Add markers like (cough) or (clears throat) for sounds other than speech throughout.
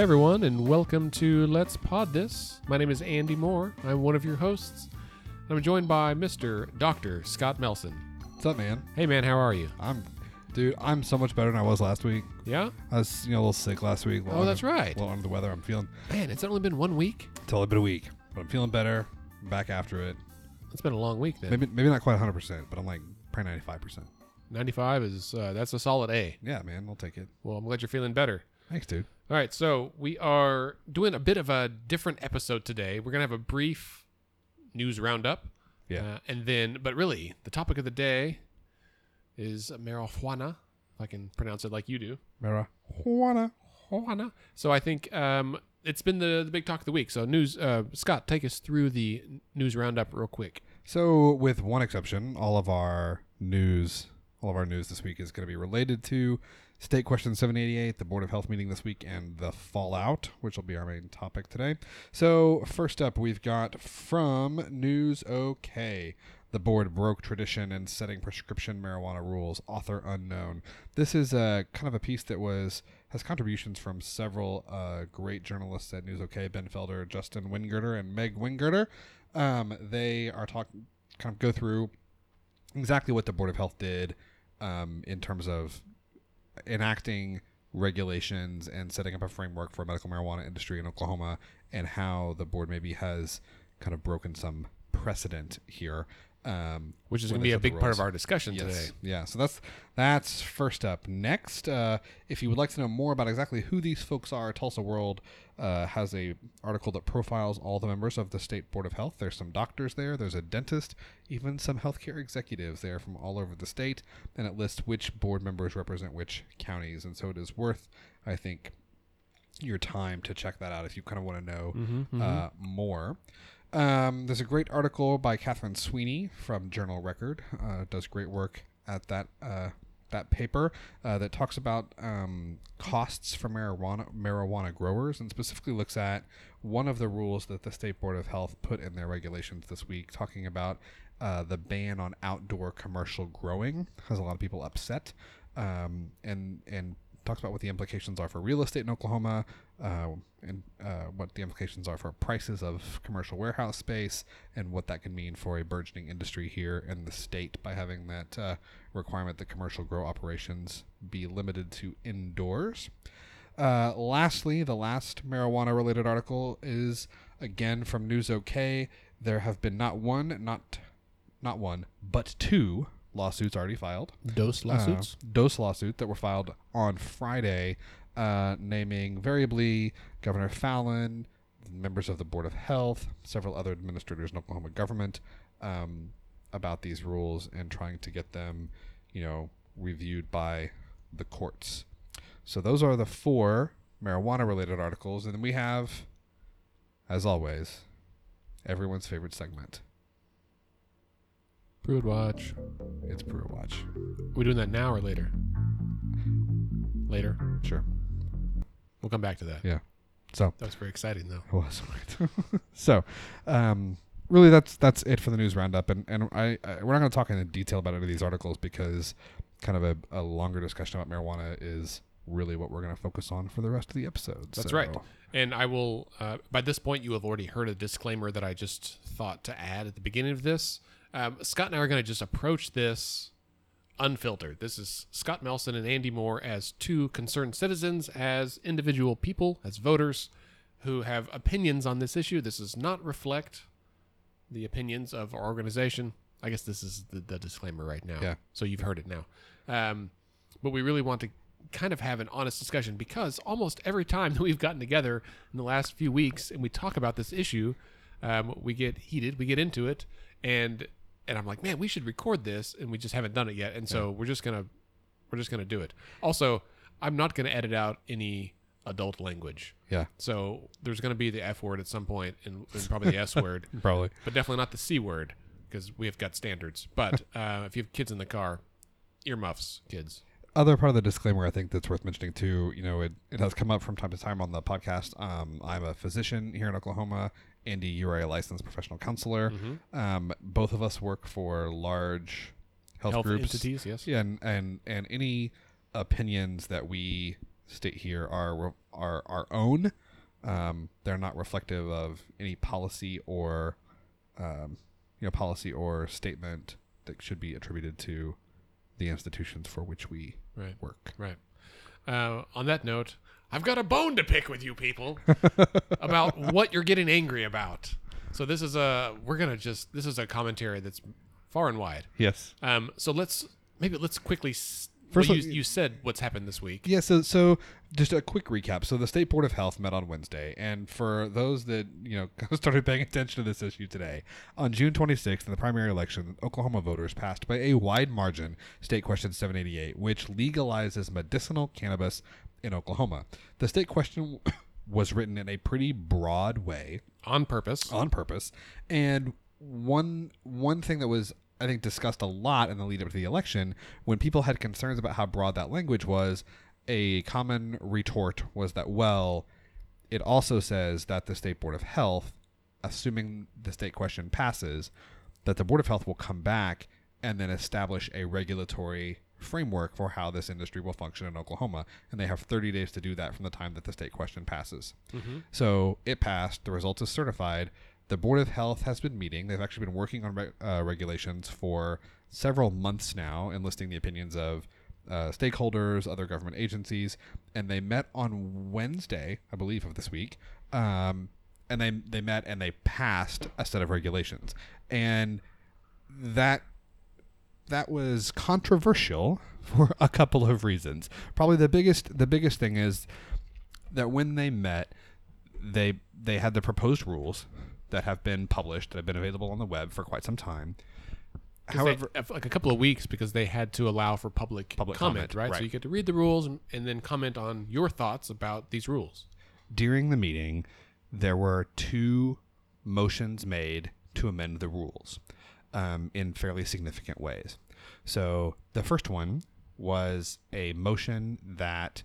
Hey everyone, and welcome to Let's Pod This. My name is Andy Moore. I'm one of your hosts. I'm joined by Mr. Dr. Scott Melson. What's up, man? Hey man, how are you? I'm, dude. I'm so much better than I was last week. Yeah? I was, you know, a little sick last week. a little Oh, that's under- right. A little under the weather. I'm feeling. Man, it's only been one week. It's only been a week, but I'm feeling better. I'm back after it. It's been a long week then. Maybe, maybe not quite 100, percent but I'm like probably 95 percent. 95 is, uh, that's a solid A. Yeah, man. I'll take it. Well, I'm glad you're feeling better. Thanks, dude. All right, so we are doing a bit of a different episode today. We're going to have a brief news roundup. Yeah. Uh, and then, but really, the topic of the day is marijuana, if I can pronounce it like you do. Marijuana. Marijuana. So I think um, it's been the, the big talk of the week. So, news, uh, Scott, take us through the news roundup real quick. So, with one exception, all of our news, all of our news this week is going to be related to State Question 788, the Board of Health meeting this week, and the fallout, which will be our main topic today. So, first up, we've got from News OK. The board broke tradition in setting prescription marijuana rules. Author unknown. This is a kind of a piece that was has contributions from several uh, great journalists at News OK: Ben Felder, Justin Wingerter, and Meg Wingerter. Um, they are talking, kind of go through exactly what the Board of Health did um, in terms of enacting regulations and setting up a framework for a medical marijuana industry in Oklahoma, and how the board maybe has kind of broken some precedent here. Um, Which is going to be a big part of our discussion Yes. today. Yeah. So that's that's first up. Next, uh, if you would like to know more about exactly who these folks are, Tulsa World uh, has a article that profiles all the members of the state board of health. There's some doctors there. There's a dentist, even some healthcare executives there from all over the state, and it lists which board members represent which counties. And so it is worth, I think, your time to check that out if you kind of want to know Mm-hmm, uh, more. Um, there's a great article by Catherine Sweeney from Journal Record. Uh, does great work at that uh, that paper uh, that talks about um, costs for marijuana marijuana growers and specifically looks at one of the rules that the state board of health put in their regulations this week, talking about uh, the ban on outdoor commercial growing has a lot of people upset, um, and and talks about what the implications are for real estate in Oklahoma, uh, and uh, what the implications are for prices of commercial warehouse space, and what that can mean for a burgeoning industry here in the state by having that uh, requirement that commercial grow operations be limited to indoors. Uh, lastly, the last marijuana related article is again from News OK. There have been not one, not not one, but two lawsuits already filed Dose lawsuits. uh, dose lawsuit that were filed on Friday, uh, naming variably Governor Fallin, members of the Board of Health, several other administrators in Oklahoma government um, about these rules and trying to get them, you know, reviewed by the courts. So those are the four marijuana-related articles, and then we have, as always, everyone's favorite segment. Pruitt Watch. It's Brewer Watch. we doing that now or later? Later. Sure. We'll come back to that. Yeah. So That was very exciting, though. It was right. (laughs) so, um, really, that's that's it for the news roundup, and and I, I we're not going to talk in detail about any of these articles because kind of a, a longer discussion about marijuana is really what we're going to focus on for the rest of the episode. That's So, right. And I will, uh, by this point, you have already heard a disclaimer that I just thought to add at the beginning of this. Um, Scott and I are going to just approach this unfiltered. This is Scott Melson and Andy Moore as two concerned citizens, as individual people, as voters who have opinions on this issue. This does not reflect the opinions of our organization. I guess this is the, the disclaimer right now. Yeah. So you've heard it now. Um, but we really want to kind of have an honest discussion because almost every time (laughs) that we've gotten together in the last few weeks and we talk about this issue, um, we get heated, we get into it, and and I'm like, man, we should record this, and we just haven't done it yet, and so we're just gonna we're just gonna do it. Also, I'm not gonna edit out any adult language, Yeah, so there's gonna be the F word at some point and, and probably the S word, (laughs) probably. but definitely not the C word because we have got standards. But (laughs) uh, if you have kids in the car, earmuffs, kids. Other part of the disclaimer I think that's worth mentioning too, you know, it, it has come up from time to time on the podcast. Um, I'm a physician here in Oklahoma. Andy, you are a licensed professional counselor. Mm-hmm. Um, both of us work for large health, Health groups. entities, yes. Yeah, and, and and any opinions that we state here are are our own. Um, they're not reflective of any policy or um, you know policy or statement that should be attributed to the institutions for which we Right. work. Right. Uh, on that note, I've got a bone to pick with you people (laughs) about what you're getting angry about. So this is a we're gonna just this is a commentary that's far and wide. Yes. Um, so let's maybe let's quickly. S- First well, you, you said what's happened this week. Yeah, so so just a quick recap. So the State Board of Health met on Wednesday, and for those that you know (laughs) started paying attention to this issue today, on June 26th in the primary election, Oklahoma voters passed by a wide margin State Question 788, which legalizes medicinal cannabis in Oklahoma. The state question (coughs) was written in a pretty broad way On purpose. on purpose. And one one thing that was I think discussed a lot in the lead up to the election when people had concerns about how broad that language was, a common retort was that well, it also says that the state board of health, assuming the state question passes, that the board of health will come back and then establish a regulatory framework for how this industry will function in Oklahoma and they have 30 days to do that from the time that the state question passes. So it passed. The result is certified. The Board of Health has been meeting. They've actually been working on re- uh, regulations for several months now, enlisting the opinions of uh, stakeholders, other government agencies, and they met on Wednesday, I believe, of this week. Um, and they they met and they passed a set of regulations, and that that was controversial (laughs) for a couple of reasons. Probably the biggest the biggest thing is that when they met, they they had the proposed rules that have been published that have been available on the web for quite some time. Uh, However, they, like a couple of weeks because they had to allow for public, Public comment, comment, right? So you get to read the rules and, and then comment on your thoughts about these rules. during the meeting, there were two motions made to amend the rules um, in fairly significant ways. So the first one was a motion that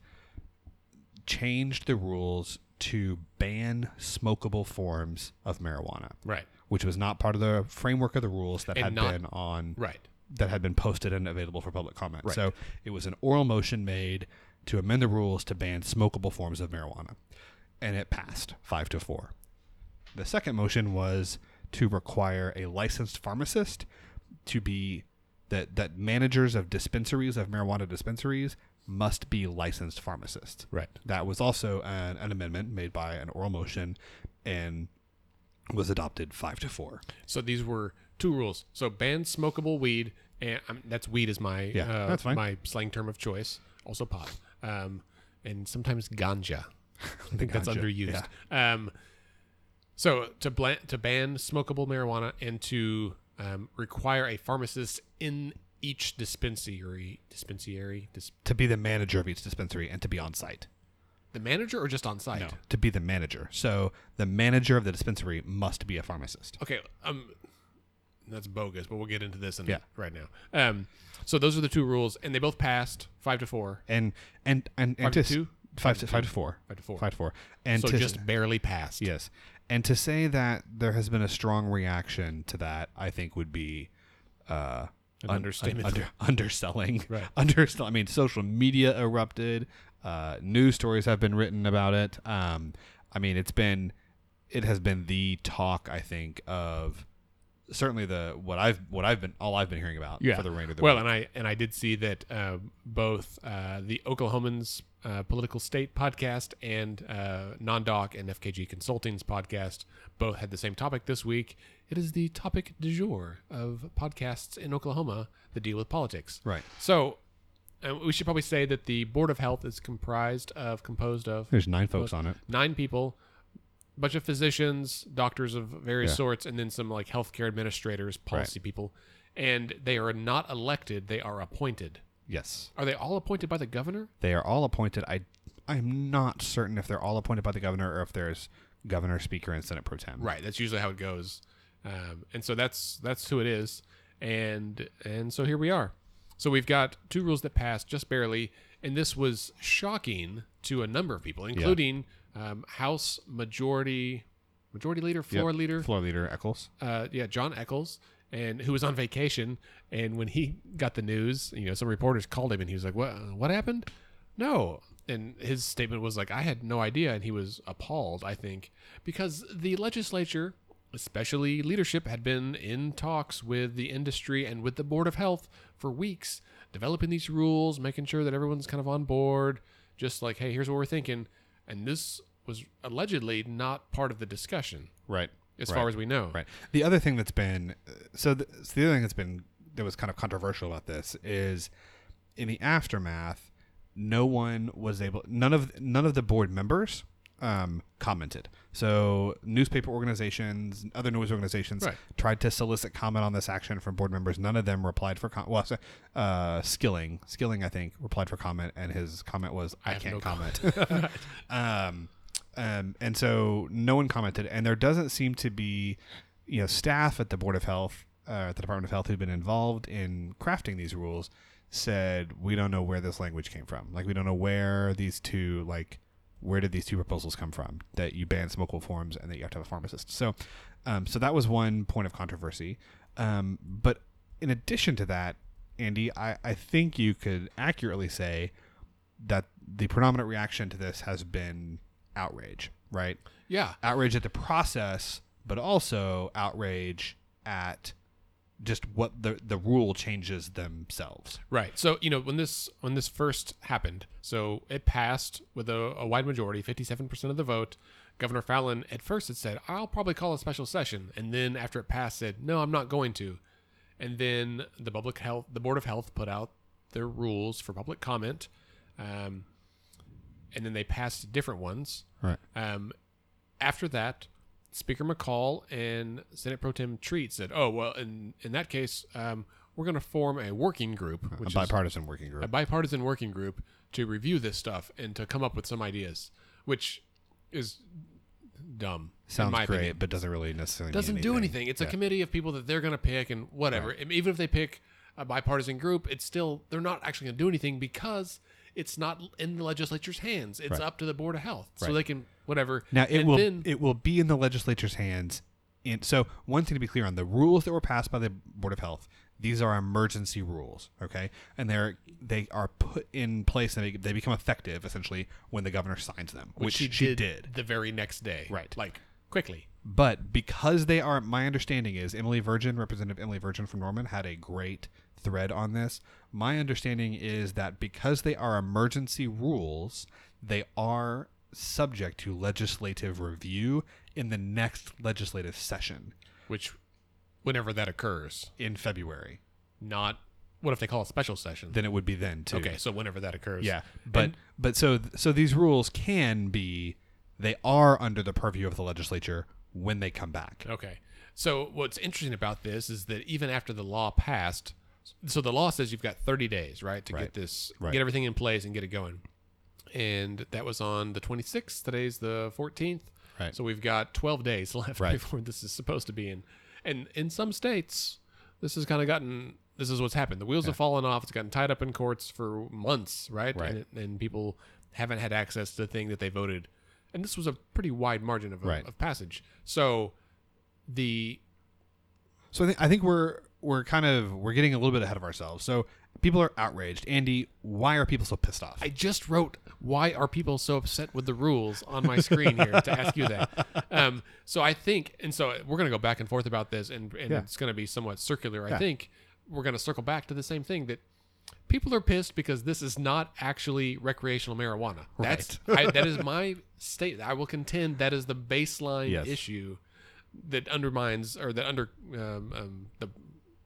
changed the rules to ban smokable forms of marijuana, Right. which was not part of the framework of the rules that And had not- been on Right. that had been posted and available for public comment. Right. So it was an oral motion made to amend the rules to ban smokable forms of marijuana, and it passed five to four. The second motion was to require a licensed pharmacist to be that that managers of dispensaries of marijuana dispensaries must be licensed pharmacists. Right. That was also an, an amendment made by an oral motion and was adopted five to four. So these were two rules. So ban smokable weed, and um, that's weed is my Yeah, uh, that's fine. my slang term of choice. Also pot, um, and sometimes ganja. I think (laughs) that's Ganja, underused. Um, so to blan- to ban smokable marijuana and to um, require a pharmacist in each dispensary dispensary dis- To be the manager of each dispensary and to be on site. the manager or just on site. No, to be the manager. So the manager of the dispensary must be a pharmacist. Okay, um, that's bogus, but we'll get into this in Yeah. right now. Um, so those are the two rules, and they both passed five to four. And and and, and Five to s- two? Five Five to to five to four. Five to four. Five to four. And so to, just barely passed. yes. And to say that there has been a strong reaction to that, I think would be uh, An un- understatement. under, underselling. Right. (laughs) Undersell. I mean, social media erupted. Uh, news stories have been written about it. Um, I mean, it's been, it has been the talk. I think of certainly the what I've what I've been all I've been hearing about Yeah. for the remainder of the well, week. and I and I did see that um, both uh, the Oklahomans uh, Political State podcast and uh, Non-Doc and FKG Consulting's podcast both had the same topic this week. It is the topic du jour of podcasts in Oklahoma that deal with politics. right. So uh, we should probably say that the Board of Health is comprised of composed of There's nine folks on it. nine people, a bunch of physicians, doctors of various Yeah. sorts, and then some like healthcare administrators, policy people. And they are not elected; they are appointed. Yes. Are they all appointed by the governor? They are all appointed. I I'm not certain if they're all appointed by the governor or if there's governor, speaker, and senate pro tem. Right. That's usually how it goes. Um, and so that's that's who it is. And and so here we are. So we've got two rules that passed just barely, and this was shocking to a number of people, including um, House Majority Majority Leader, Floor Yep. Leader, Floor leader Echols. uh, yeah, Jon Echols, and who was on vacation. And when he got the news, you know, some reporters called him, and he was like, "What? What happened? No, and his statement was like, I had no idea, and he was appalled. I think because the legislature, especially leadership, had been in talks with the industry and with the board of health for weeks, developing these rules, making sure that everyone's kind of on board. Just like, hey, here's what we're thinking, and this was allegedly not part of the discussion, Right. As Right. far as we know. Right. The other thing that's been so the, so the other thing that's been that was kind of controversial about this is in the aftermath, no one was able. None of none of the board members um, commented. So newspaper organizations, other news organizations Right. tried to solicit comment on this action from board members. None of them replied for com- well, so, uh, Skilling, Skilling, I think, replied for comment, and his comment was, I "I, can't no comment." (laughs) (laughs) um, um, and so no one commented, and there doesn't seem to be, you know, staff at the Board of Health, uh, at the Department of Health, who've been involved in crafting these rules, said we don't know where this language came from. Like we don't know where these two, like, where did these two proposals come from? That you ban smokable forms and that you have to have a pharmacist. So, um, so that was one point of controversy. Um, but in addition to that, Andy, I, I think you could accurately say that the predominant reaction to this has been outrage, right? Yeah, Outrage at the process, but also outrage at just what the the rule changes themselves. Right. So you know when this when this first happened, so it passed with a, a wide majority, fifty-seven percent of the vote. Governor Fallin at first had said, "I'll probably call a special session," and then after it passed, said, "No, I'm not going to." And then the public health, the board of health, put out their rules for public comment, um, and then they passed different ones. Right. Um, after that, Speaker McCall and Senate Pro Tem Treat said, "Oh well, in in that case, um, we're going to form a working group, A which is bipartisan working group, a bipartisan working group to review this stuff and to come up with some ideas, which is dumb. Sounds great, opinion. but doesn't really necessarily Doesn't mean do anything. It's a committee of people that they're going to pick and whatever. And Even if they pick a bipartisan group, it's still they're not actually going to do anything because it's not in the legislature's hands. It's Right. up to the board of health, so Right. they can whatever. Now it And will then- it will be in the legislature's hands. And so one thing to be clear on the rules that were passed by the Board of Health, these are emergency rules, okay, and they're they are put in place and they, they become effective essentially when the governor signs them, which, she, did. the very next day, Right. Like quickly. But because they are, my understanding is Emily Virgin, Representative Emily Virgin from Norman, had a great thread on this. My understanding is that because they are emergency rules, they are subject to legislative review in the next legislative session Which, whenever that occurs, in February. not what if they call a special session? Then it would be then too. Okay, so whenever that occurs, Yeah, but And- but so so these rules can be they are under the purview of the legislature when they come back. Okay. So what's interesting about this is that even after the law passed, so the law says you've got 30 days, right, to Right. get this, Right. get everything in place and get it going. And that was on the 26th. Today's the 14th. Right. So we've got 12 days (laughs) left Right. before this is supposed to be in. And in some states, this has kind of gotten. This is what's happened. The wheels have fallen off. It's gotten tied up in courts for months, right? Right. And, and people haven't had access to the thing that they voted. And this was a pretty wide margin of, Right. of passage. So the So I think I think we're we're kind of we're getting a little bit ahead of ourselves. So people are outraged. Andy, why are people so pissed off? I just wrote why are people so upset with the rules on my screen here to ask you that. (laughs) Um, so I think, and so we're going to go back and forth about this, and, and Yeah. it's going to be somewhat circular. I think we're going to circle back to the same thing that people are pissed because this is not actually recreational marijuana. That's I, that is (laughs) my state. I will contend that is the baseline Yes. issue that undermines or that under um, um, the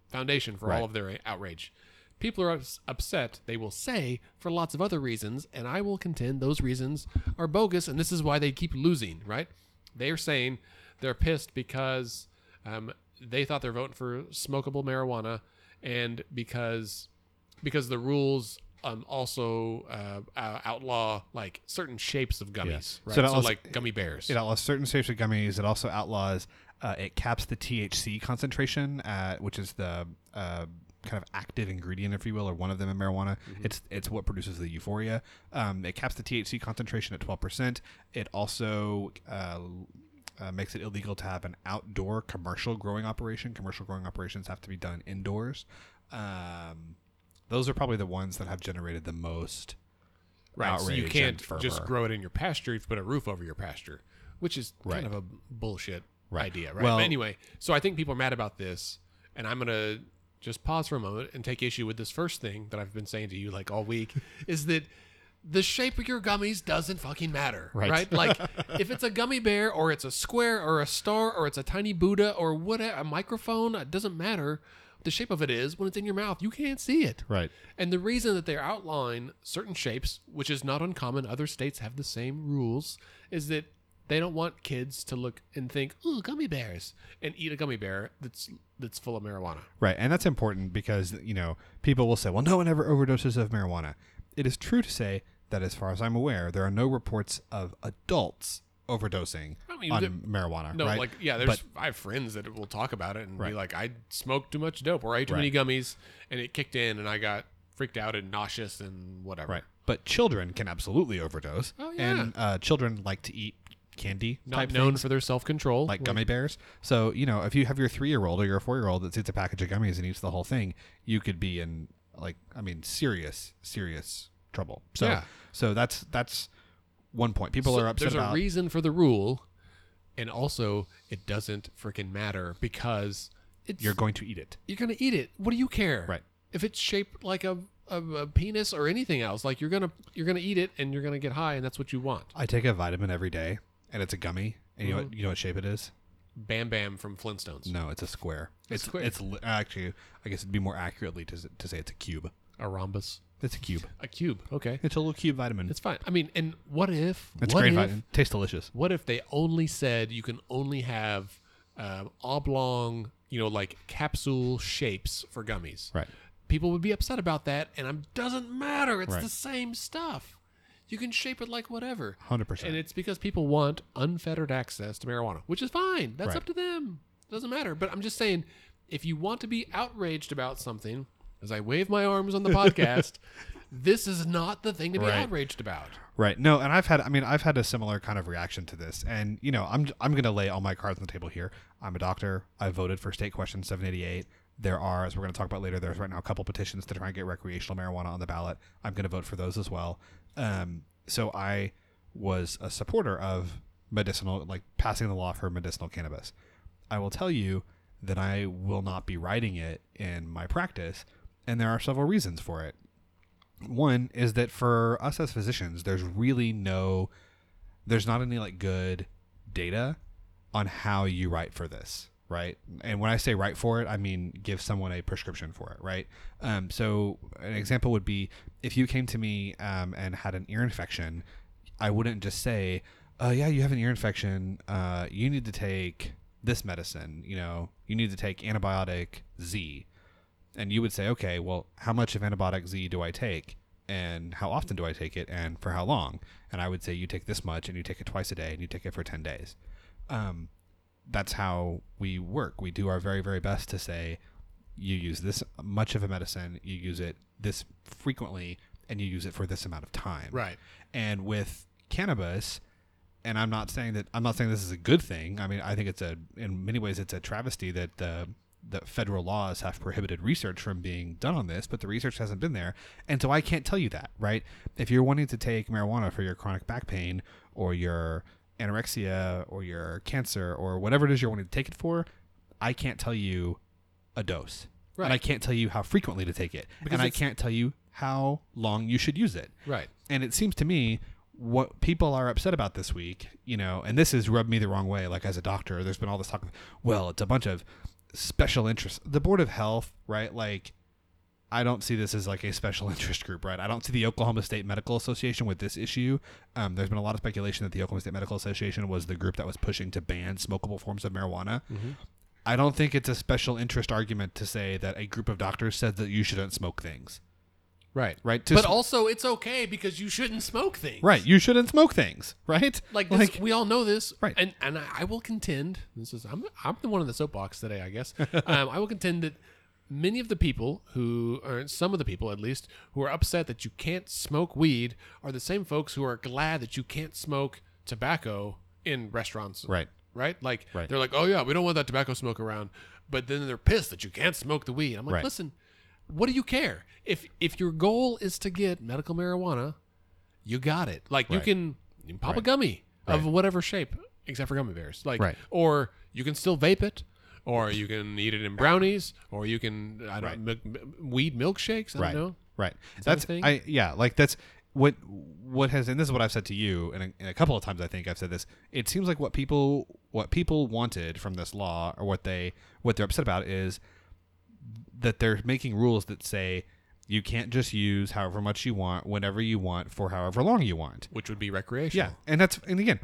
foundation for Right. all of their outrage. People are ups- upset, they will say, for lots of other reasons, and I will contend those reasons are bogus, and this is why they keep losing, right? They are saying they're pissed because um, they thought they're voting for smokable marijuana, and because because the rules um, also uh, uh, outlaw like certain shapes of gummies, right? So So, also- like gummy bears. It outlaws certain shapes of gummies. It also outlaws. Uh, it caps the THC concentration, at, which is the uh, kind of active ingredient, if you will, or one of them in marijuana. It's it's what produces the euphoria. Um, it caps the THC concentration at twelve percent. It also uh, uh, makes it illegal to have an outdoor commercial growing operation. Commercial growing operations have to be done indoors. Um, those are probably the ones that have generated the most Right. So you can't just grow it in your pasture. You've put a roof over your pasture, which is Right. kind of a bullshit Right. idea, right? Well- but anyway, so I think people are mad about this, and I'm gonna just pause for a moment and take issue with this first thing that I've been saying to you like all week (laughs) is that the shape of your gummies doesn't fucking matter, Right. right? Like (laughs) if it's a gummy bear or it's a square or a star or it's a tiny Buddha or whatever, a microphone, it doesn't matter. The shape of it is when it's in your mouth, you can't see it. Right. And the reason that they outline certain shapes, which is not uncommon, other states have the same rules, is that they don't want kids to look and think, "Ooh, gummy bears," and eat a gummy bear that's that's full of marijuana. Right. And that's important because, you know, people will say, well, no one ever overdoses of marijuana. It is true to say that, as far as I'm aware, there are no reports of adults overdosing I mean, on marijuana. No, right? like yeah, there's But- I have friends that will talk about it and Right. be like, "I smoked too much dope or I ate too many gummies, and it kicked in, and I got freaked out and nauseous and whatever." Right. But children can absolutely overdose. Oh, yeah. And uh, children like to eat candy Not type known things, for their self control, like gummy bears. So, you know, if you have your three year old or your four year old that eats a package of gummies and eats the whole thing, you could be in, like, I mean, serious, serious trouble. So, Yeah. so that's, that's one point. People So are upset there's about. a reason for the rule, and also it doesn't freaking matter because it's you're going to eat it. you're gonna eat it. What do you care? Right. If it's shaped like a, a, a penis or anything else, like you're gonna you're gonna eat it and you're gonna get high, and that's what you want. I take a vitamin every day, and it's a gummy. And you know Mm-hmm. what? You know what shape it is? Bam Bam from Flintstones. No, it's a square. It's square. it's li- actually, I guess it'd be more accurately to, s- to say it's a cube. A rhombus. It's a cube. A cube. Okay. It's a little cube vitamin. It's fine. I mean, and what if? It's what great if, vitamin. Tastes delicious. What if they only said you can only have um, oblong, you know, like capsule shapes for gummies? Right. People would be upset about that, and it doesn't matter. It's Right. the same stuff. You can shape it like whatever. 100%. And it's because people want unfettered access to marijuana, which is fine. That's Right. up to them. It Doesn't matter. But I'm just saying, if you want to be outraged about something, as I wave my arms on the (laughs) podcast, this is not the thing to be Right. outraged about. Right. No, and I've had I mean I've had a similar kind of reaction to this. And you know, I'm I'm going to lay all my cards on the table here. I'm a doctor. I voted for state question 788. There are as we're going to talk about later there's right now a couple petitions to try and get recreational marijuana on the ballot. I'm going to vote for those as well. Um so I was a supporter of medicinal like passing the law for medicinal cannabis. I will tell you that I will not be writing it in my practice and there are several reasons for it. One is that for us as physicians, there's really no, there's not any like good data on how you write for this, right? And when I say write for it, I mean give someone a prescription for it, right? Um, so an example would be if you came to me um, and had an ear infection, I wouldn't just say, uh, yeah, you have an ear infection. Uh, you need to take this medicine. You know, you need to take antibiotic Z and you would say, okay, well, how much of antibiotic Z do I take? And how often do I take it? And for how long? And I would say, you take this much and you take it twice a day and you take it for 10 days. Um, that's how we work. We do our very, very best to say, you use this much of a medicine, you use it this frequently, and you use it for this amount of time. Right. And with cannabis, and I'm not saying that I'm not saying this is a good thing. I mean, I think it's a in many ways it's a travesty that the the federal laws have prohibited research from being done on this, but the research hasn't been there, and so I can't tell you that, right? If you're wanting to take marijuana for your chronic back pain or your anorexia or your cancer or whatever it is you're wanting to take it for, I can't tell you a dose. Right. And I can't tell you how frequently to take it. Because and I can't tell you how long you should use it. Right. And it seems to me what people are upset about this week, you know, and this has rubbed me the wrong way. Like as a doctor, there's been all this talk of, well, it's a bunch of special interests. The Board of Health, right? Like, I don't see this as like a special (laughs) interest group, right? I don't see the Oklahoma State Medical Association with this issue. Um, there's been a lot of speculation that the Oklahoma State Medical Association was the group that was pushing to ban smokable forms of marijuana. I don't think it's a special interest argument to say that a group of doctors said that you shouldn't smoke things, Right. right? To But sm- also, it's okay because you shouldn't smoke things. right, you shouldn't smoke things, right? Like, this, we all know this, Right. And and I, I will contend. This is I'm I'm the one in the soapbox today, I guess. (laughs) um, I will contend that many of the people who, or some of the people at least, who are upset that you can't smoke weed are the same folks who are glad that you can't smoke tobacco in restaurants. Right. Right. Like Right. they're like, oh yeah, we don't want that tobacco smoke around, but then they're pissed that you can't smoke the weed. I'm like, Right. listen, what do you care if if your goal is to get medical marijuana? you got it. Like you can, you can pop a Right. gummy of whatever shape, except for gummy bears. Like, Right. or you can still vape it, or you can eat it in brownies, or you can I don't Right. weed milkshakes. I right don't know. right that a that's thing? i yeah like that's what what has and this is what i've said to you and a, and a couple of times i think i've said this it seems like what people what people wanted from this law or what they what they're upset about is that they're making rules that say you can't just use however much you want whenever you want for however long you want Which would be recreational. yeah and that's and again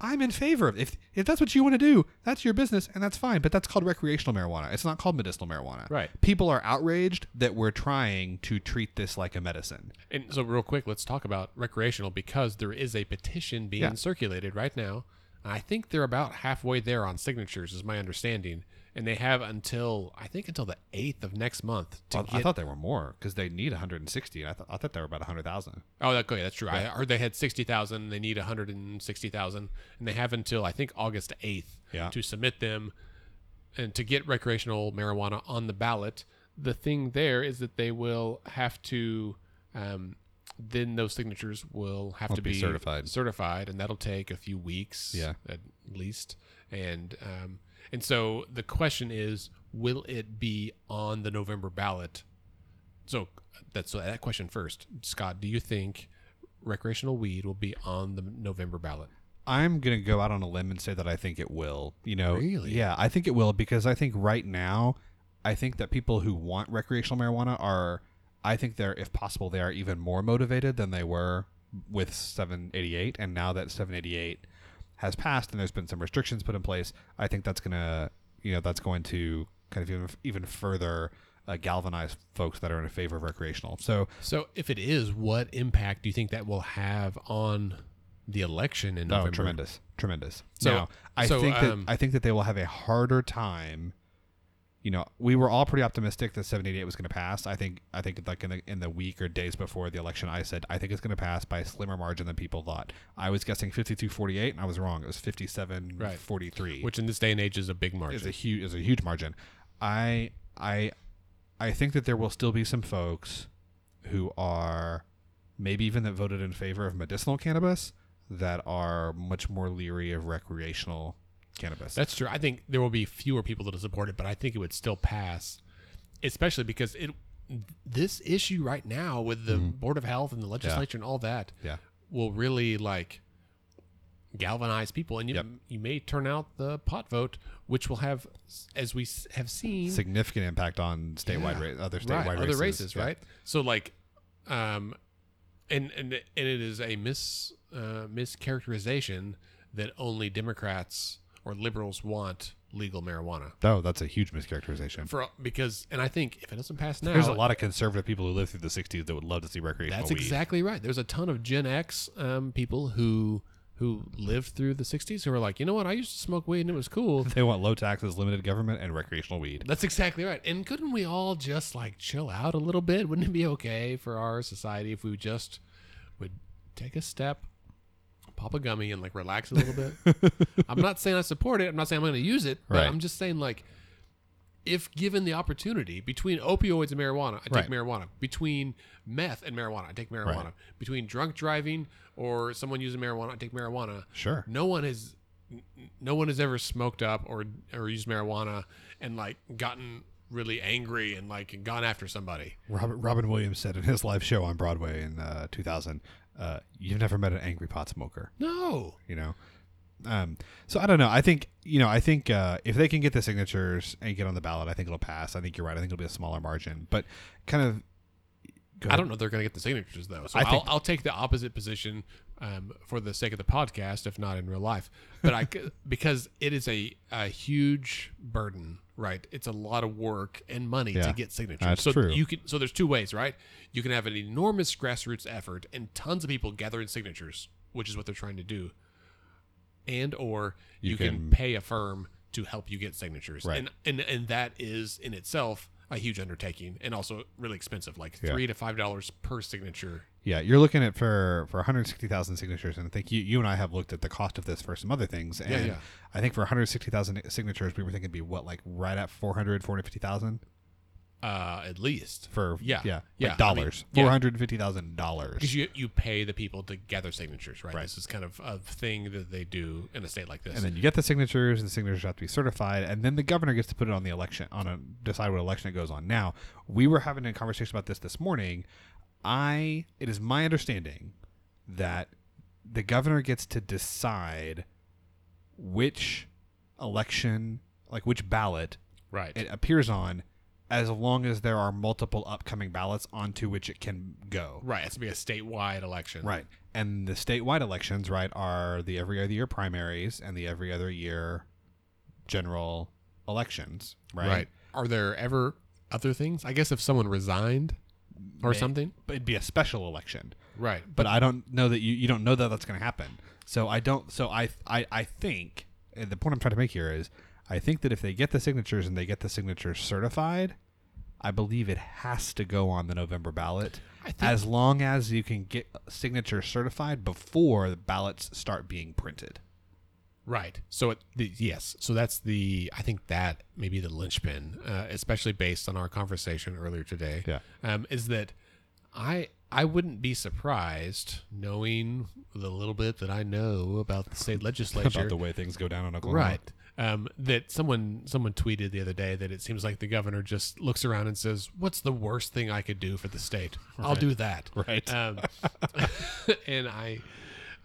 i'm in favor of if if that's what you want to do that's your business and that's fine but that's called recreational marijuana it's not called medicinal marijuana Right. people are outraged that we're trying to treat this like a medicine And so, real quick, let's talk about recreational because there is a petition being Yeah. circulated right now. I think they're about halfway there on signatures, is my understanding, and they have until I think until the eighth of next month to I, get. I thought they were more because they need 160. I, th- I thought they were about 100,000. oh, that, okay, that's true. I heard they had sixty thousand. They need one hundred and sixty thousand, and they have until I think August eighth Yeah. to submit them and to get recreational marijuana on the ballot. The thing there is that they will have to. Um, then those signatures will have Will to be be, certified. certified, and that'll take a few weeks, Yeah. at least. And um, and so the question is, will it be on the November ballot? So that's so that question first, Scott. Do you think recreational weed will be on the November ballot? I'm going to go out on a limb and say that I think it will. You know, Really? Yeah, I think it will because I think right now, I think that people who want recreational marijuana are, I think they're, if possible, they are even more motivated than they were with 788. And now that 788 has passed and there's been some restrictions put in place, I think that's going to, you know, that's going to kind of even, even further uh, galvanize folks that are in favor of recreational. So So if it is, what impact do you think that will have on the election in November? Oh, tremendous, tremendous. So- now, I so, think that um, I think that they will have a harder time. You know, we were all pretty optimistic that 788 was going to pass. I think I think like in the in the week or days before the election, I said I think it's going to pass by a slimmer margin than people thought. I was guessing 52-48, and I was wrong. It was 57-43 Which in this day and age is a big margin. is a huge is a huge margin. I I I think that there will still be some folks who are maybe even that voted in favor of medicinal cannabis that are much more leery of recreational cannabis. That's true. I think there will be fewer people that will support it, but I think it would still pass, especially because it this issue right now with the board of health and the legislature and all that yeah. will really like galvanize people, and you Yep. you may turn out the pot vote, which will have, as we have seen, Significant impact on statewide Yeah. ra- other statewide right, races. other races, Yeah. right? So like, um, and and and it is a mis uh, mischaracterization that only Democrats or liberals want legal marijuana Oh, that's a huge mischaracterization. for because and I think if it doesn't pass now, There's a lot of conservative people who lived through the 60s that would love to see recreational that's weed. exactly right. There's a ton of Gen X um, people who who lived through the 60s who are like, you know what, I used to smoke weed and it was cool. (laughs) They want low taxes, limited government, and recreational weed. That's exactly right. And couldn't we all just like chill out a little bit? Wouldn't it be okay for our society if we just would take a step, pop a gummy, and like relax a little bit? (laughs) I'm not saying I support it. I'm not saying I'm going to use it. But Right. I'm just saying like, if given the opportunity between opioids and marijuana, I take Right. marijuana. Between meth and marijuana, I take marijuana. Right. Between drunk driving or someone using marijuana, I take marijuana Sure. no one has no one has ever smoked up or or used marijuana and like gotten really angry and like gone after somebody. Robert, Robin Williams said in his live show on Broadway in uh, 2000, uh, "You've never met an angry pot smoker." No. You know, um, so I don't know. I think you know. I think uh, if they can get the signatures and get on the ballot, I think it'll pass. I think you're right. I think it'll be a smaller margin, but kind of. I don't know if they're going to get the signatures though. So I I'll, I'll take the opposite position um, for the sake of the podcast, if not in real life. But I (laughs) because it is a, a huge burden, right? It's a lot of work and money Yeah, to get signatures. that's so true. you can so there's two ways, right? You can have an enormous grassroots effort and tons of people gathering signatures, which is what they're trying to do, and or you, You can, can- pay a firm to help you get signatures, Right. and and and that is in itself a huge undertaking and also really expensive, like Yeah. three to five dollars per signature. Yeah, you're looking at for for 160,000 signatures, and I think you you and I have looked at the cost of this for some other things, and yeah. I think for 160,000 signatures, we were thinking it'd be what like right at 400, 450,000. Uh, at least for Yeah. yeah Yeah, like I mean, dollars four hundred fifty thousand dollars. because you you pay the people to gather signatures, right? Right. This is kind of a thing that they do in a state like this. And then you get the signatures, and the signatures have to be certified, and then the governor gets to put it on the election on a decide what election it goes on. Now, we were having a conversation about this this morning. I it is my understanding that the governor gets to decide which election, like which ballot right. it appears on, as long as there are multiple upcoming ballots onto which it can go. right. It's to be a statewide election. Right. And the statewide elections, right, are the every other year primaries and the every other year general elections, right? Right. Are there ever other things? I guess if someone resigned or May- something. But it'd be a special election. Right. But I don't know that you, you don't know that that's going to happen. So I don't so I I I think the point I'm trying to make here is I think that if they get the signatures and they get the signatures certified, I believe it has to go on the November ballot I think as long as you can get signatures certified before the ballots start being printed. Right. So it, the, yes. So that's the. I think that maybe the linchpin, uh, especially based on our conversation earlier today. Yeah. Um, is that I I wouldn't be surprised knowing the little bit that I know about the state (laughs) legislature. about the way things go down in Oklahoma. Right. Um, that someone someone tweeted the other day that it seems like the governor just looks around and says, "What's the worst thing I could do for the state? I'll Right. do that." (laughs) Right. Um, (laughs) and I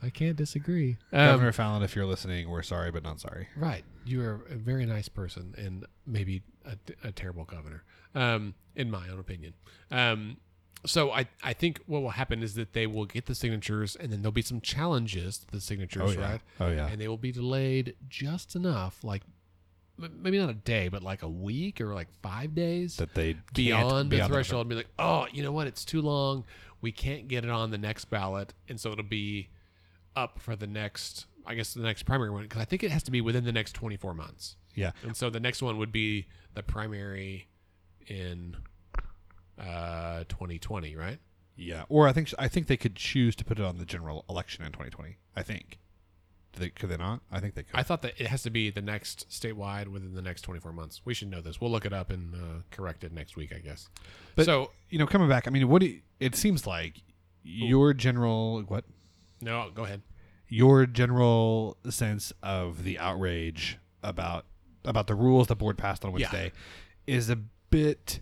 I can't disagree. Um, Governor Fallin, if you're listening, we're sorry, but not sorry. Right. You are a very nice person and maybe a, a terrible governor, um, in my own opinion. So I, I think what will happen is that they will get the signatures and then there'll be some challenges to the signatures, oh, right? Oh yeah. And they will be delayed just enough, like maybe not a day, but like a week or like five days that they beyond the beyond threshold and be like, oh, you know what? It's too long. We can't get it on the next ballot. And so it'll be up for the next, I guess, the next primary one. Because I think it has to be within the next 24 months. Yeah. And so the next one would be the primary in uh, 2020, right? Yeah. Or I think I think they could choose to put it on the general election in 2020. I think. Do they, could they not? I think they could. I thought that it has to be the next statewide within the next 24 months. We should know this. We'll look it up and uh, correct it next week, I guess. But- so, you know, coming back. I mean, what do you, it seems like your general what no, go ahead. your general sense of the outrage about about the rules the board passed on Yeah. Wednesday is a bit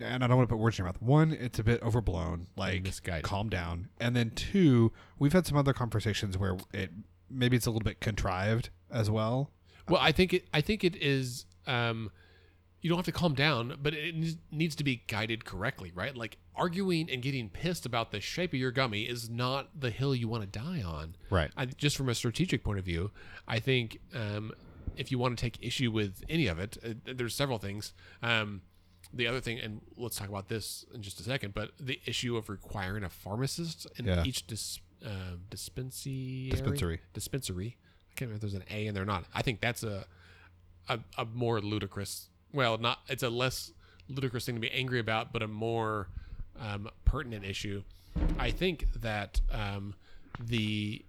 and I don't want to put words in your mouth. One, it's a bit overblown, like misguided. calm down. And then two, we've had some other conversations where it maybe it's a little bit contrived as well. Well, I think it. I think it is. Um, you don't have to calm down, but it needs- to be guided correctly, right? Like arguing and getting pissed about the shape of your gummy is not the hill you want to die on. Right. I, just from a strategic point of view, I think um, if you want to take issue with any of it, uh, there's several things. Um, the other thing, and let's talk about this in just a second, but the issue of requiring a pharmacist in Yeah. each dis, uh, dispensary Dispensary. dispensary. I can't remember if there's an A in there or not. I think that's a a, a more ludicrous. Well, not it's a less ludicrous thing to be angry about, but a more um, pertinent issue. I think that um, the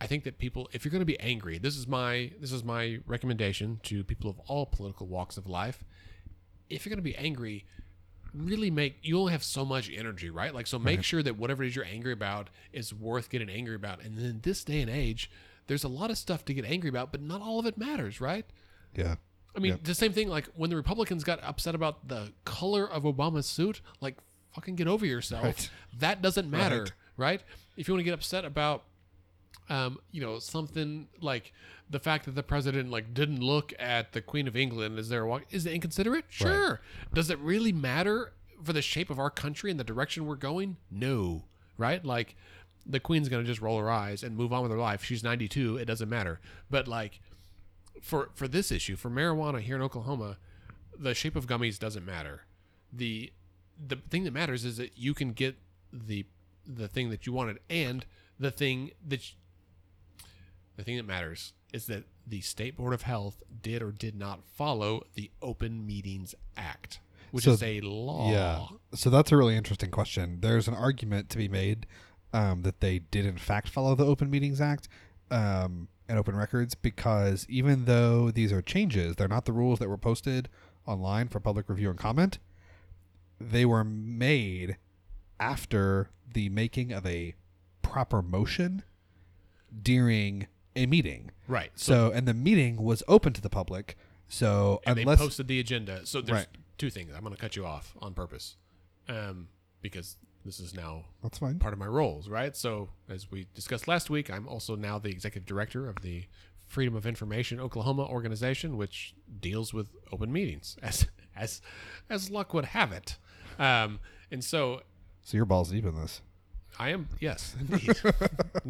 I think that people, if you're going to be angry, this is my this is my recommendation to people of all political walks of life. If you're going to be angry, really make you only have so much energy, right? Like, so make sure that whatever it is you're angry about is worth getting angry about. And in this day and age, there's a lot of stuff to get angry about, but not all of it matters, right? Yeah. I mean, Yep. the same thing like when the Republicans got upset about the color of Obama's suit, like fucking get over yourself. Right. That doesn't matter, Right. right? If you want to get upset about um, you know, something like the fact that the president like didn't look at the Queen of England as they were walking, is it inconsiderate? Sure. Does it really matter for the shape of our country and the direction we're going? No. Right? Like the Queen's gonna just roll her eyes and move on with her life. She's 92. It doesn't matter. But like for for this issue for marijuana here in Oklahoma, the shape of gummies doesn't matter. the The thing that matters is that you can get the the thing that you wanted, and the thing that the thing that matters is that the state board of health did or did not follow the Open Meetings Act, which So- is a law. Yeah. So that's a really interesting question. There's an argument to be made um, that they did in fact follow the Open Meetings Act um, and open records because even though these are changes, they're not the rules that were posted online for public review and comment, they were made after the making of a proper motion during a meeting. Right. So, and the meeting was open to the public. So, and unless they posted the agenda. So there's Right. two things. I'm going to cut you off on purpose, um, because this is now that's fine. part of my roles, right? So as we discussed last week, I'm also now the executive director of the Freedom of Information Oklahoma organization, which deals with open meetings, (laughs) as as as luck would have it. Um, and so So your balls deep in this. I am, yes, (laughs) indeed.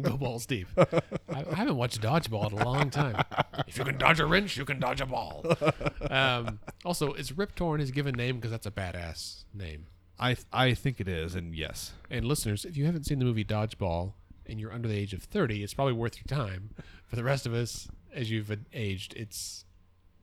Go balls deep. I, I haven't watched dodgeball in a long time. If you can dodge a wrench, you can dodge a ball. Um, also, is Rip Torn his given name because that's a badass name? I th- I think it is, and yes, And listeners, if you haven't seen the movie Dodgeball and you're under the age of 30, it's probably worth your time. For the rest of us, as you've aged, it's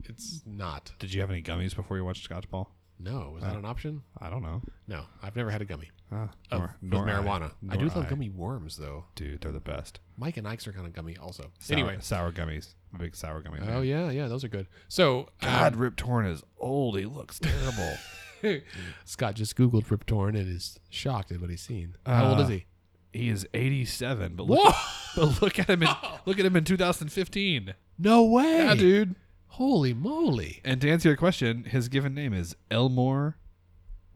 it's not. did you have any gummies before you watched Scotchball? No, was that an option? I don't know. No, I've never had a gummy Ah, of, nor- with nor I. marijuana. I, do Nor love gummy worms though. Dude, they're the best. Mike and Ike's are kind of gummy also. Sour, Anyway, sour gummies. I'm a big sour gummy. oh fan. yeah, yeah, those are good. So God, um, Rip Torn is old. He looks terrible. (laughs) Scott just googled Rip Torn and is shocked at what he's seen. How old Uh, is he? he is 87, but look, but look at him in (laughs) look at him in 2015. No way, Yeah, dude. Holy moly! And to answer your question, his given name is Elmore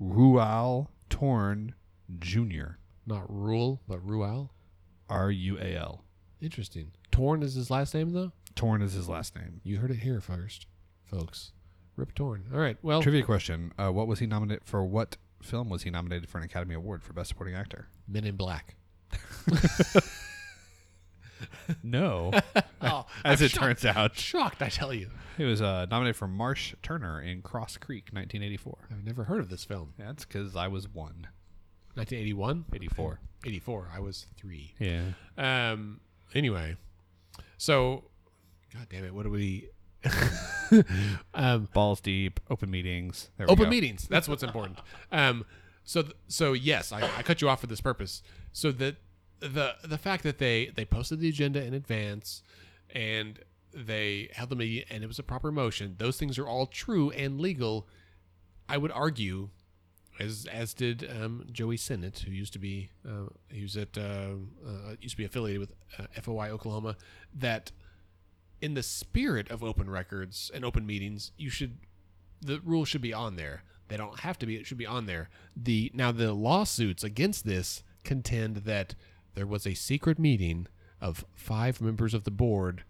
Rual Torn Jr. Not Rule, but Rual. R U A L. Interesting. Torn is his last name though. Torn is his last name. You heard it here first, folks. Rip Torn. All right. Well, Trivia question: uh, What was he nominated for? What film was he nominated for an Academy Award for Best Supporting Actor? Men in Black. (laughs) No, (laughs) Oh, as I'm it shocked, turns out, shocked. I tell you, he was uh, nominated for Marsh Turner in Cross Creek, 1984. I've never heard of this film. That's because I was one. 1981, 84. 84. I was three. Yeah. Um. Anyway, so, God damn it, what do we? (laughs) um, Balls deep, open meetings. There we open go. meetings. That's what's important. Um. So, th- so yes, I, I cut you off for this purpose. So that the the fact that they they posted the agenda in advance, and they held the meeting, and it was a proper motion. Those things are all true and legal. I would argue, as as did um, Joey Senat, who used to be uh, he was at uh, uh, used to be affiliated with uh, FOI Oklahoma, that in the spirit of open records and open meetings, you should the rule should be on there. They don't have to be. It should be on there. The now the lawsuits against this contend that there was a secret meeting of five members of the board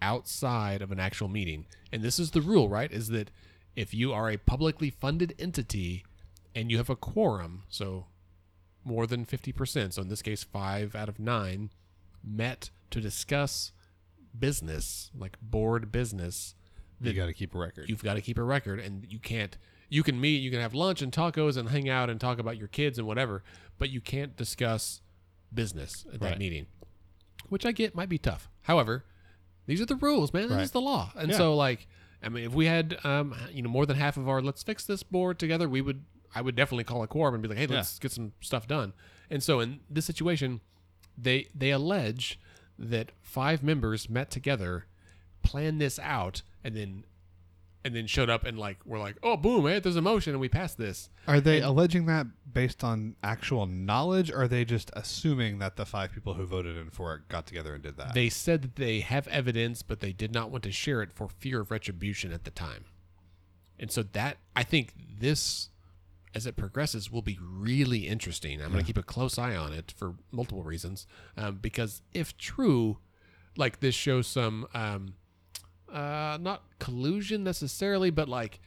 outside of an actual meeting. And this is the rule, right? Is that if you are a publicly funded entity and you have a quorum, so more than 50%, so in this case 5 out of 9 met to discuss business, like board business, You got to keep a record. you've got to keep a record and you can't you can meet you can have lunch and tacos and hang out and talk about your kids and whatever but you can't discuss business at that Right. meeting which i get might be tough however these are the rules man this Right. is the law and Yeah. so like i mean if we had um you know more than half of our let's fix this board together we would i would definitely call a quorum and be like hey let's get some stuff done and so in this situation they they allege that five members met together planned this out and then and then showed up and like we're like oh boom hey there's a motion and we passed this. Are they alleging that based on actual knowledge, or are they just assuming that the five people who voted in for it got together and did that? they said that they have evidence but they did not want to share it for fear of retribution at the time. And so that i think this as it progresses will be really interesting. I'm going to keep a close eye on it for multiple reasons um, because if true like this shows some um, uh, not collusion necessarily but like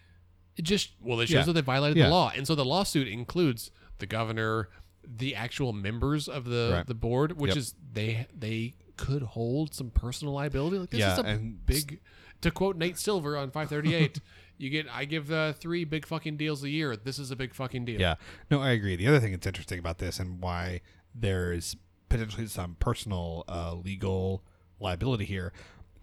it just well it shows Yeah. that they violated Yeah. the law and so the lawsuit includes the governor the actual members of the Right. the board which Yep. is they they could hold some personal liability like this Yeah, is a and big to quote nate silver on 538 (laughs) you get i give uh, three big fucking deals a year this is a big fucking deal Yeah. No, I agree. The other thing that's interesting about this and why there's potentially some personal uh, legal liability here,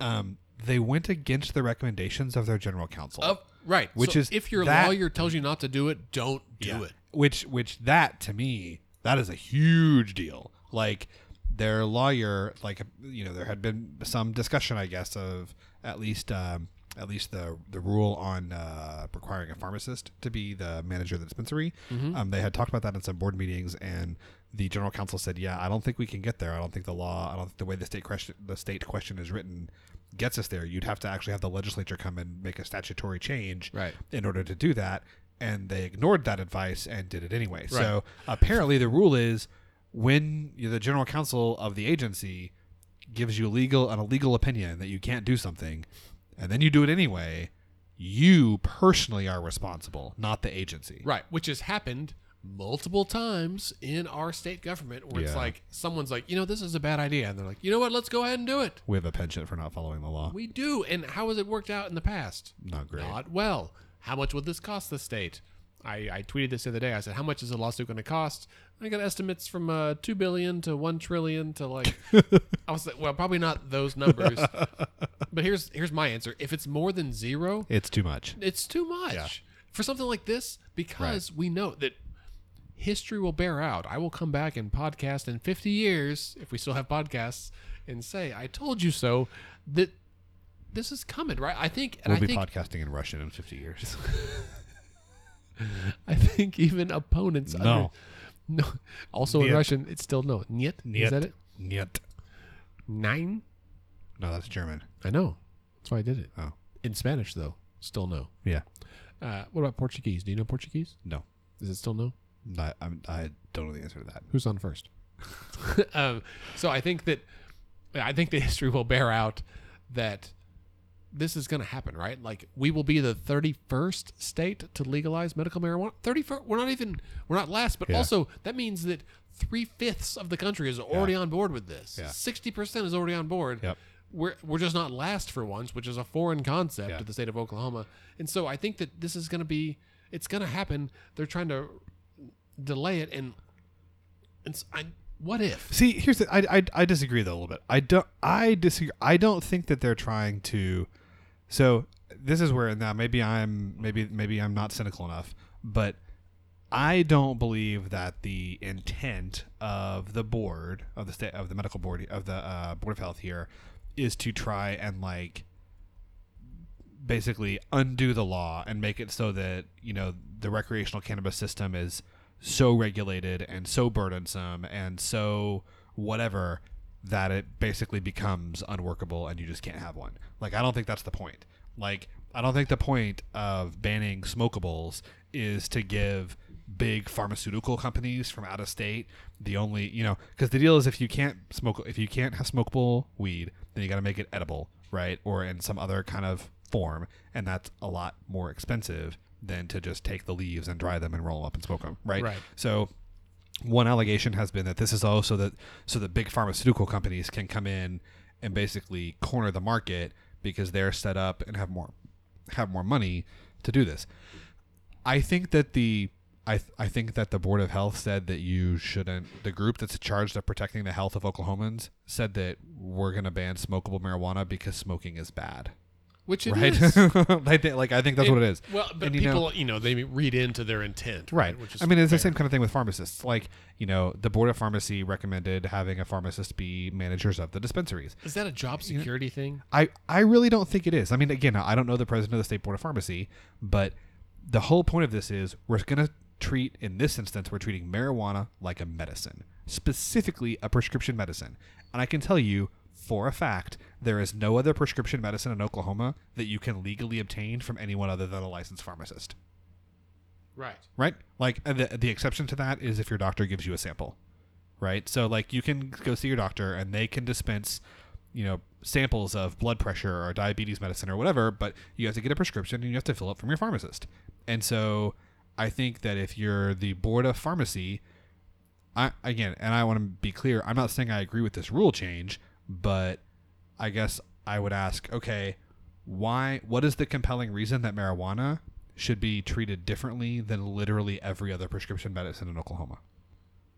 um, they went against the recommendations of their general counsel. Of- right Which So is if your that- lawyer tells you not to do it don't do Yeah. it Which which that to me that is a huge deal. Like their lawyer, like you know, there had been some discussion, I guess, of at least um, at least the the rule on uh, requiring a pharmacist to be the manager of the dispensary. Mhm. Um, they had talked about that in some board meetings, and the general counsel said, "Yeah, I don't think we can get there. I don't think the law, I don't think the way the state question, the state question is written, gets us there. You'd have to actually have the legislature come and make a statutory change Right. in order to do that." And they ignored that advice and did it anyway. Right. So apparently, the rule is when the general counsel of the agency gives you legal an illegal opinion that you can't do something, and then you do it anyway, you personally are responsible, not the agency. Right, which has happened multiple times in our state government where it's Yeah. like someone's like, you know, this is a bad idea, and they're like, you know what, let's go ahead and do it. We have a penchant for not following the law. We do, and how has it worked out in the past? Not great. Not well. How much would this cost the state? I, I tweeted this the other day. I said, "How much is a lawsuit going to cost?" I got estimates from uh, two billion to one trillion to like. (laughs) I was like, well, probably not those numbers. but here's here's my answer. If it's more than zero, It's too much. it's too much for something like this because we know that history will bear out. I will come back and podcast in 50 years if we still have podcasts and say, "I told you so." That this is coming, right? I think, and We'll I be think, podcasting in Russian in 50 years. (laughs) I think even opponents. No. under- (laughs) no. Also in Russian, it's still no. Niet. Is that it? Niet. Nine. No, that's German. I know. That's why I did it. Oh. In Spanish, though, still no. Yeah. Uh, what about Portuguese? Do you know Portuguese? No. Is it still no? I, I'm, I don't know the answer to that. Who's on first? (laughs) um, so I think that I think the (laughs) history will bear out that this is going to happen, right? Like we will be the 31st state to legalize medical marijuana. 31st. We're not even. We're not last, but Yeah. also that means that three fifths of the country is already on board with this. Yeah. Sixty percent is already on board. Yep. We're we're just not last for once, which is a foreign concept Yeah. to the state of Oklahoma. And so I think that this is going to be. It's going to happen. They're trying to delay it, and and s I what if? See, here's the, I, I I disagree though a little bit. I don't I disagree. I don't think that they're trying to. So this is where now maybe I'm maybe maybe I'm not cynical enough, but I don't believe that the intent of the board of the state of the medical board of the uh, board of health here is to try and like basically undo the law and make it so that you know the recreational cannabis system is so regulated and so burdensome and so whatever that it basically becomes unworkable and you just can't have one. Like I don't think that's the point. Like I don't think the point of banning smokables is to give big pharmaceutical companies from out of state the only, you know, cuz the deal is if you can't smoke if you can't have smokable weed, then you got to make it edible, right? Or in some other kind of form and that's a lot more expensive than to just take the leaves and dry them and roll them up and smoke them, right? Right. So one allegation has been that this is also that so that big pharmaceutical companies can come in and basically corner the market because they're set up and have more have more money to do this. I think that the I, th- I think that the board of health said that you shouldn't the group that's charged of protecting the health of Oklahomans said that we're going to ban smokable marijuana because smoking is bad. Which it right? is. (laughs) I think like I think that's what it is. Well, but And, you know- people, you know, they read into their intent, Right. Which is I mean, it's the same kind of thing with pharmacists. Like, you know, the board of pharmacy recommended having a pharmacist be managers of the dispensaries. Is that a job security thing? I, I really don't think it is. I mean, again, I don't know the president of the state board of pharmacy, but the whole point of this is we're going to treat, in this instance, we're treating marijuana like a medicine, specifically a prescription medicine. And I can tell you for a fact, there is no other prescription medicine in Oklahoma that you can legally obtain from anyone other than a licensed pharmacist. Right. right? Like the the exception to that is if your doctor gives you a sample, right? So like you can go see your doctor and they can dispense, you know, samples of blood pressure or diabetes medicine or whatever, but you have to get a prescription and you have to fill it from your pharmacist. And so I think that if you're the board of pharmacy, I again, and I want to be clear, I'm not saying I agree with this rule change, but I guess I would ask, okay, why what is the compelling reason that marijuana should be treated differently than literally every other prescription medicine in Oklahoma?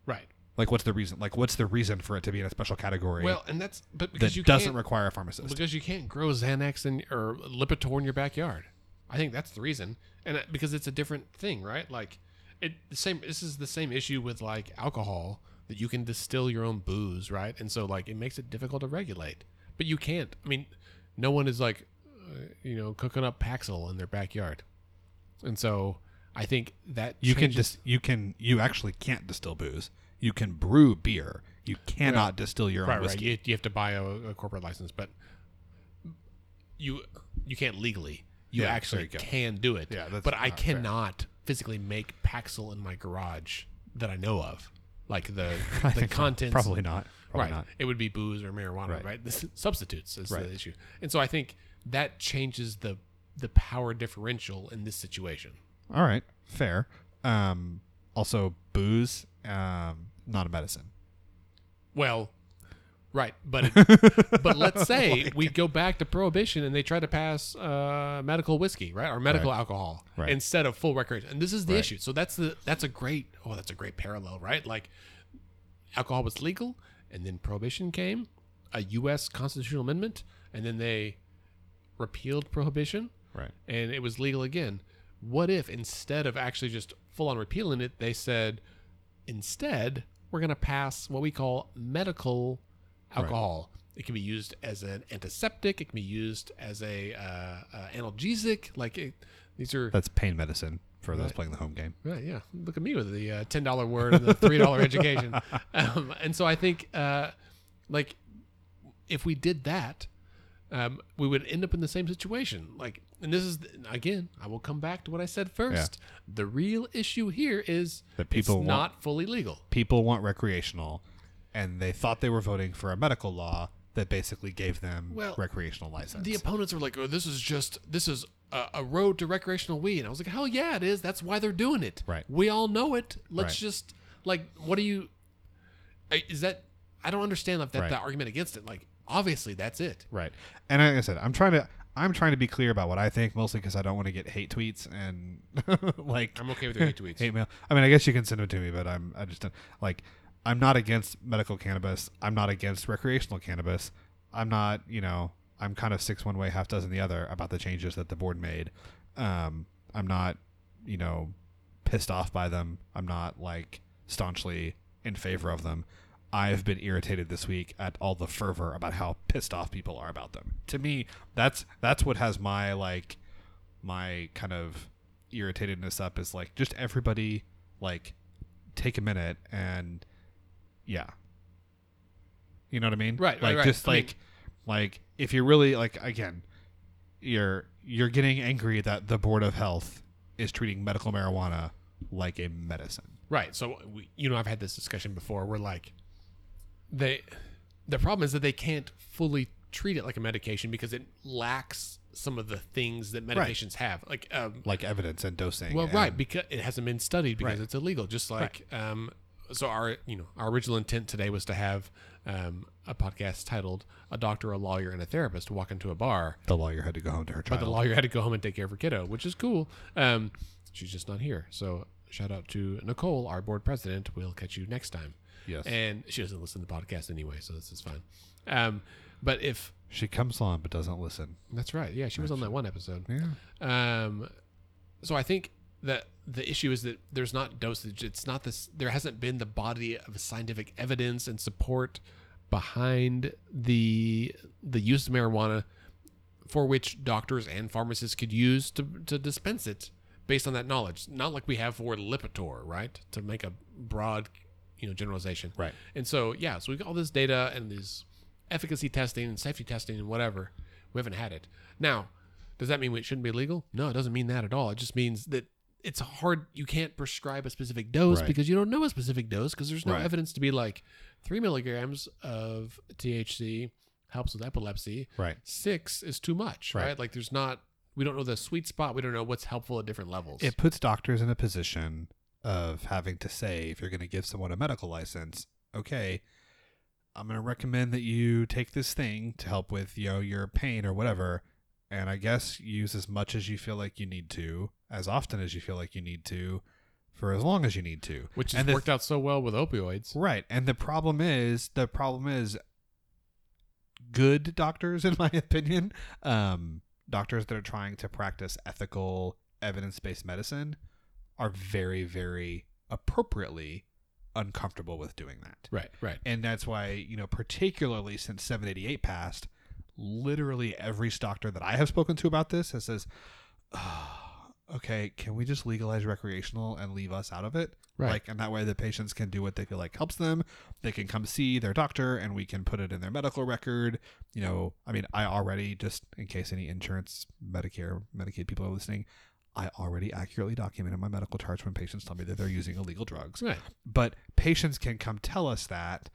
Right. Like what's the reason? Like what's the reason for it to be in a special category Well, and that's but because that you doesn't can't, require a pharmacist? because you can't grow Xanax in or Lipitor in your backyard. I think that's the reason, and uh, because it's a different thing, right? Like it the same. This is the same issue with like alcohol that you can distill your own booze, right? And so like it makes it difficult to regulate, but you can't. I mean, no one is like, uh, you know, cooking up Paxil in their backyard. And so I think that You can just dis- you can you actually can't distill booze. You can brew beer. You cannot distill your own right, right. You, you have to buy a, a corporate license, but you you can't legally. You Yeah, actually you can do it. Yeah, that's but I not fair. cannot physically make Paxil in my garage that I know of. Like the (laughs) the so. Probably not. Probably right. not. It would be booze or marijuana, Right. right? This substitutes is Right. the issue. And so I think that changes the the power differential in this situation. All right, fair. Um, also, booze, um, not a medicine. Well, right, but it, (laughs) but let's say we go back to prohibition and they try to pass uh, medical whiskey, right, or medical Right. alcohol Right. instead of full recreation, and this is the Right. issue. So that's the that's a great oh that's a great parallel, right? Like alcohol was legal, and then prohibition came, a U.S. constitutional amendment, and then they repealed prohibition, Right. and it was legal again. What if instead of actually just full on repealing it, they said, instead, we're going to pass what we call medical alcohol. It can be used as an antiseptic. It can be used as a uh, uh, analgesic. Like it, these are That's pain medicine for those playing the home game. Right, yeah. Look at me with the uh, ten dollar word and the three dollar (laughs) education. Um, and so I think, uh, like, if we did that, um, we would end up in the same situation. Like, and this is again, I will come back to what I said first. The real issue here is That people it's want- not fully legal. People want recreational, and they thought they were voting for a medical law that basically gave them Well, recreational license. The opponents were like, "Oh, this is just this is a, a road to recreational weed." And I was like, "Hell yeah, it is. That's why they're doing it. Right. We all know it. Let's Right. just like, what do you? Is that? I don't understand like that Right. the argument against it. Like, obviously, that's it. Right. And like I said, I'm trying to I'm trying to be clear about what I think, mostly because I don't want to get hate tweets and (laughs) like I'm okay with your hate tweets. (laughs) hate mail. I mean, I guess you can send them to me, but I'm I just don't like. I'm not against medical cannabis. I'm not against recreational cannabis. I'm not, you know, I'm kind of six one way, half dozen the other about the changes that the board made. Um, I'm not, you know, pissed off by them. I'm not like staunchly in favor of them. I've been irritated this week at all the fervor about how pissed off people are about them. To me, that's that's what has my like my kind of irritatedness up is like just everybody like take a minute and yeah. You know what I mean? Right, right, Like right. just I mean- like like if you're really like again, you're you're getting angry that the board of health is treating medical marijuana like a medicine. Right. So we, you know, I've had this discussion before. Where like they, the problem is that they can't fully treat it like a medication because it lacks some of the things that medications have. Like um, Like evidence and dosing. Well, and- right, because it hasn't been studied because Right. it's illegal. Just like, um, so our you know our original intent today was to have um, a podcast titled "A Doctor, a Lawyer, and a Therapist" walk into a bar, the lawyer had to go home to her child. but the lawyer had to go home and take care of her kiddo, which is cool. Um, she's just not here, so shout out to Nicole, our board president. We'll catch you next time. Yes. and she doesn't listen to the podcast anyway, so this is fine. Um, but if she comes on but doesn't listen. that's right, yeah, she was on that one episode. Yeah. Um, so I think that the issue is that there's not dosage. It's not this. There hasn't been the body of scientific evidence and support behind the the use of marijuana for which doctors and pharmacists could use to to dispense it based on that knowledge. Not like we have for Lipitor, right? To make a broad, you know, generalization. Right. And so yeah, so we've got all this data and this efficacy testing and safety testing and whatever. We haven't had it. Now, does that mean it shouldn't be legal? No, it doesn't mean that at all. It just means that it's hard. You can't prescribe a specific dose Right. because you don't know a specific dose because there's no Right. evidence to be like three milligrams of THC helps with epilepsy. Right. Six is too much, right? Right. Like there's not. We don't know the sweet spot. We don't know what's helpful at different levels. It puts doctors in a position of having to say if you're going to give someone a medical license, okay, I'm going to recommend that you take this thing to help with you know your pain or whatever, and I guess use as much as you feel like you need to, as often as you feel like you need to, for as long as you need to. which has worked out so well with opioids. Right. And the problem is the problem is good doctors in my (laughs) opinion, um doctors that are trying to practice ethical evidence-based medicine are very very appropriately uncomfortable with doing that. Right, right. And that's why, you know, particularly since 788 passed, literally every doctor that I have spoken to about this has says, "Ah, okay, can we just legalize recreational and leave us out of it? Right. Like, and that way the patients can do what they feel like helps them. They can come see their doctor and we can put it in their medical record. You know, I mean, I already, just in case any insurance, Medicare, Medicaid people are listening, I already accurately documented my medical charts when patients tell me that they're using illegal drugs. Right. But patients can come tell us that.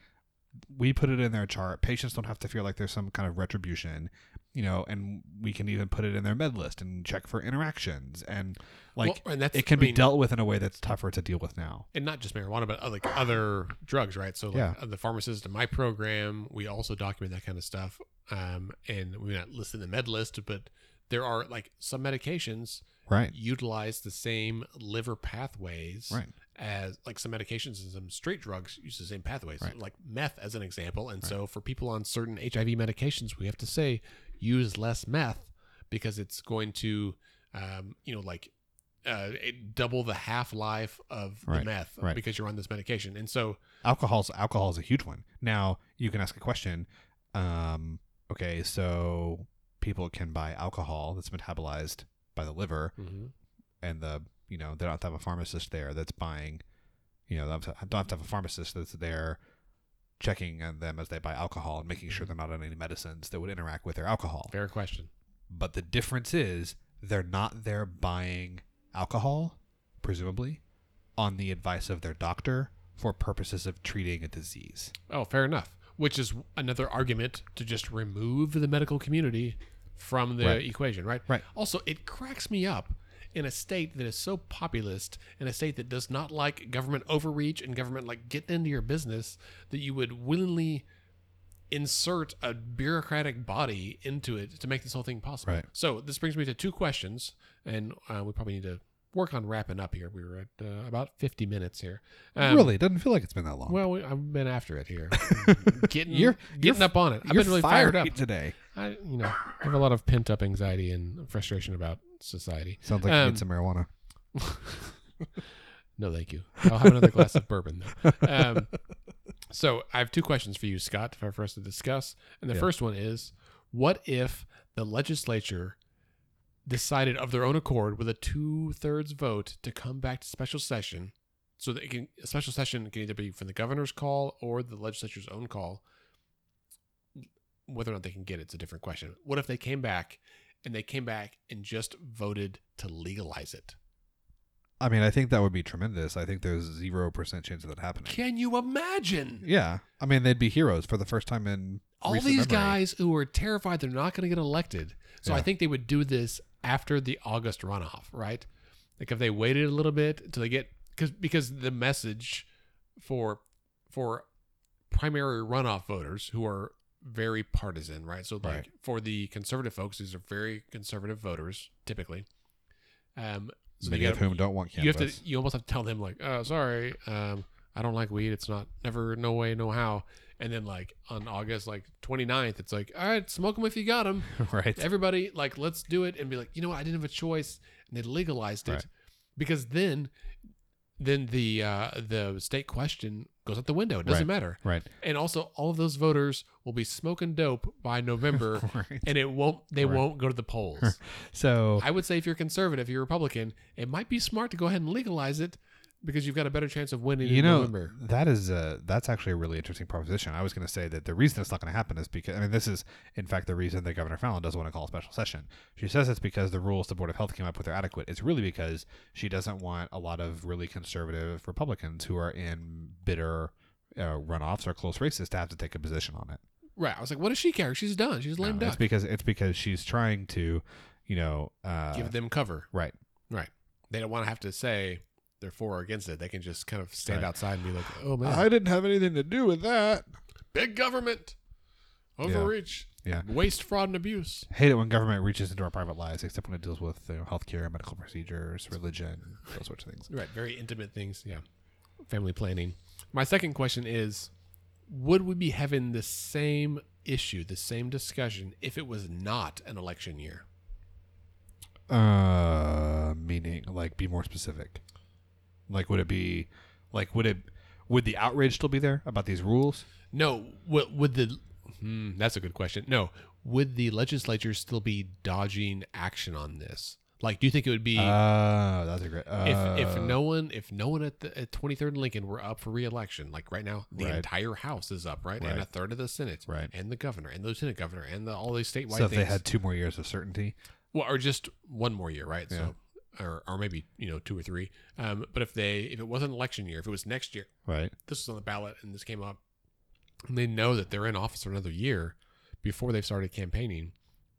We put it in their chart. Patients don't have to feel like there's some kind of retribution, you know, and we can even put it in their med list and check for interactions. And like well, and that's it can I be mean, dealt with in a way that's tougher to deal with now. and not just marijuana, but uh, like other drugs, right? So, like Yeah. uh, the pharmacist in my program, we also document that kind of stuff. Um, and we're not listed in the med list, but there are like some medications Right. utilize the same liver pathways Right. As like some medications and some straight drugs use the same pathways, Right. like meth as an example. And so, for people on certain HIV medications, we have to say use less meth because it's going to, um, you know, like uh, it double the half life of the meth right. because you're on this medication. And so, Alcohol's alcohol is a huge one. Now you can ask a question. Um, okay, so people can buy alcohol that's metabolized by the liver, and the you know they don't have to have a pharmacist there that's buying. You know, they don't have to- have a pharmacist that's there checking on them as they buy alcohol and making sure mm-hmm. they're not on any medicines that would interact with their alcohol. fair question. But the difference is they're not there buying alcohol, presumably, on the advice of their doctor for purposes of treating a disease. Oh, fair enough. Which is another argument to just remove the medical community from the Right. equation, right? Right. Also, it cracks me up in a state that is so populist, in a state that does not like government overreach and government like getting into your business, that you would willingly insert a bureaucratic body into it to make this whole thing possible. Right. So this brings me to two questions, and uh, we probably need to work on wrapping up here. We were at uh, about 50 minutes here. Um, really, it doesn't feel like it's been that long. well, we, I've been after it here, (laughs) getting You're- getting you're- up on it. I've been really fired fiery up. today. I, you know, I have a lot of pent up anxiety and frustration about society. Sounds like you Um, need some marijuana. (laughs) No, thank you. I'll have another glass of bourbon though. Um, so I have two questions for you, Scott, for for us to discuss. And the Yeah. first one is, what if the legislature decided of their own accord with a two thirds vote to come back to special session, so that can a special session can either be from the governor's call or the legislature's own call. Whether or not they can get it's a different question. What if they came back and they came back and just voted to legalize it? I mean, I think that would be tremendous. I think there's zero percent chance of that happening. Can you imagine? Yeah, I mean, they'd be heroes for the first time in all these memory. guys who are terrified they're not going to get elected. So I think they would do this after the August runoff, right? Like if they waited a little bit until they get because because the message for for primary runoff voters who are very partisan, right? So like Right. for the conservative folks, these are very conservative voters typically. Um, so many of gotta- whom don't want you have cannabis. to you almost have to tell them like oh sorry um i don't like weed it's not never no way no how and then like on august like 29th it's like all right smoke them if you got them (laughs) right? everybody like let's do it and be like you know what i didn't have a choice and they legalized it Right. because then then the uh the state question goes out the window it doesn't Right. matter Right. and also all of those voters will be smoking dope by november (laughs) right. and it won't they Right. won't go to the polls (laughs) So I would say if you're conservative, you're Republican, it might be smart to go ahead and legalize it because you've got a better chance of winning you in know November. that is a that's actually a really interesting proposition. I was going to say that the reason it's not going to happen is because I mean this is in fact the reason that Governor Fallin doesn't want to call a special session. She says it's because the rules the Board of Health came up with are adequate. It's really because she doesn't want a lot of really conservative Republicans who are in bitter uh, runoffs or close races to have to take a position on it. Right. I was like, what does she care? She's done. She's lame No, it's because it's because she's trying to, you know, uh, Give them cover. right. Right. They don't want to have to say they're for or against it. They can just kind of stand Right. outside and be like, oh man, I didn't have anything to do with that. big government, overreach, Yeah. waste, fraud, and abuse. hate it when government reaches into our private lives, except when it deals with you know, healthcare, medical procedures, religion, those sorts of things. Right. Very intimate things. Yeah. Family planning. My second question is Would we be having the same issue, the same discussion, if it was not an election year? Uh, meaning, like, be more specific. Like, would it be, like, would it, would the outrage still be there about these rules? No, would, would the hmm, that's a good question. No, would the legislature still be dodging action on this? Like, do you think it would be Oh, that's a great. if if uh, no one if no one at the at 23rd Lincoln were up for re-election, like right now, the Right. entire House is up, right, and a third of the Senate, Right. and the governor and the lieutenant governor and the, all these statewide so if things. they had two more years of certainty, well, or just one more year, right? Yeah. So, or or maybe you know two or three. Um, but if they if it wasn't election year, if it was next year, right? this was on the ballot and this came up, and they know that they're in office for another year before they've started campaigning,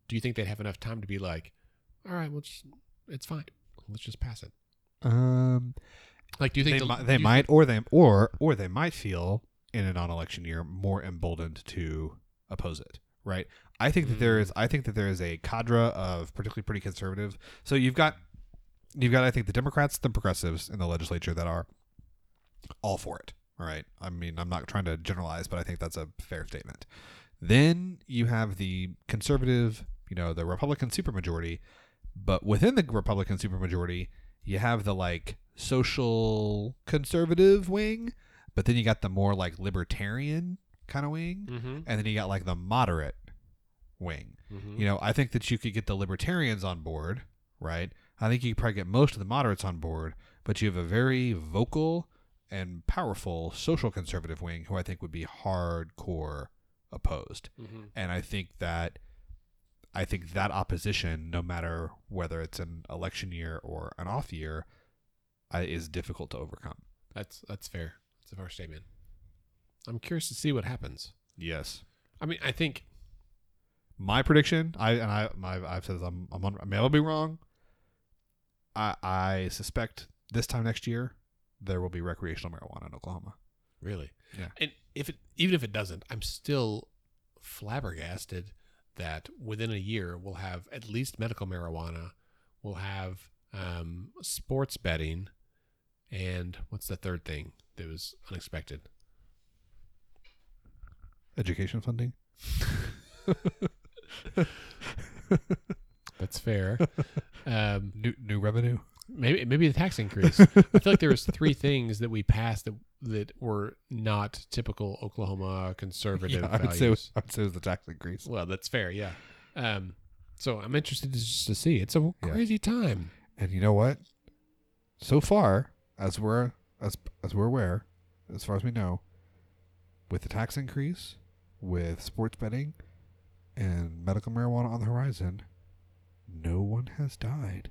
do you think they'd have enough time to be like, all right, well, just, it's fine, let's just pass it? Um, Like, do you think they, the- mi- they do you- might, or they, or or they might feel in a non-election year more emboldened to oppose it. Right. I think that there Mm. is. I think that there is a cadre of particularly pretty conservative. So you've got, you've got. I think the Democrats, the progressives in the legislature that are all for it. All right. I mean, I'm not trying to generalize, but I think that's a fair statement. Then you have the conservative, you know, the Republican supermajority, but within the Republican supermajority, you have the like social conservative wing, but then you got the more like libertarian kind of wing, Mhm, and then you got like the moderate wing. mhm. You know, I think that you could get the libertarians on board, right? I think you could probably get most of the moderates on board, but you have a very vocal and powerful social conservative wing who I think would be hardcore opposed. Mhm. And I think that I think that opposition, no matter whether it's an election year or an off year, I, is difficult to overcome. That's that's fair. That's a fair statement. I'm curious to see what happens. Yes. I mean, I think My prediction, I and I, my, I've said this, I'm, I'm on, I be wrong. I, I suspect this time next year there will be recreational marijuana in Oklahoma. really, Yeah. And if it even if it doesn't, I'm still flabbergasted that within a year we'll have at least medical marijuana, we'll have um, sports betting, and what's the third thing that was unexpected? Education funding. (laughs) That's fair. (laughs) um, New new revenue. maybe maybe the tax increase. (laughs) I feel like there was three things that we passed that that were not typical Oklahoma conservative Yeah, I would say it values. was, I would say it was the tax increase. Well, that's fair, yeah. Um, so I'm interested to, just to see. It's a Yeah. crazy time. And you know what? So far, as we're as as we're aware, as far as we know, with the tax increase, with sports betting, and medical marijuana on the horizon, no one has died.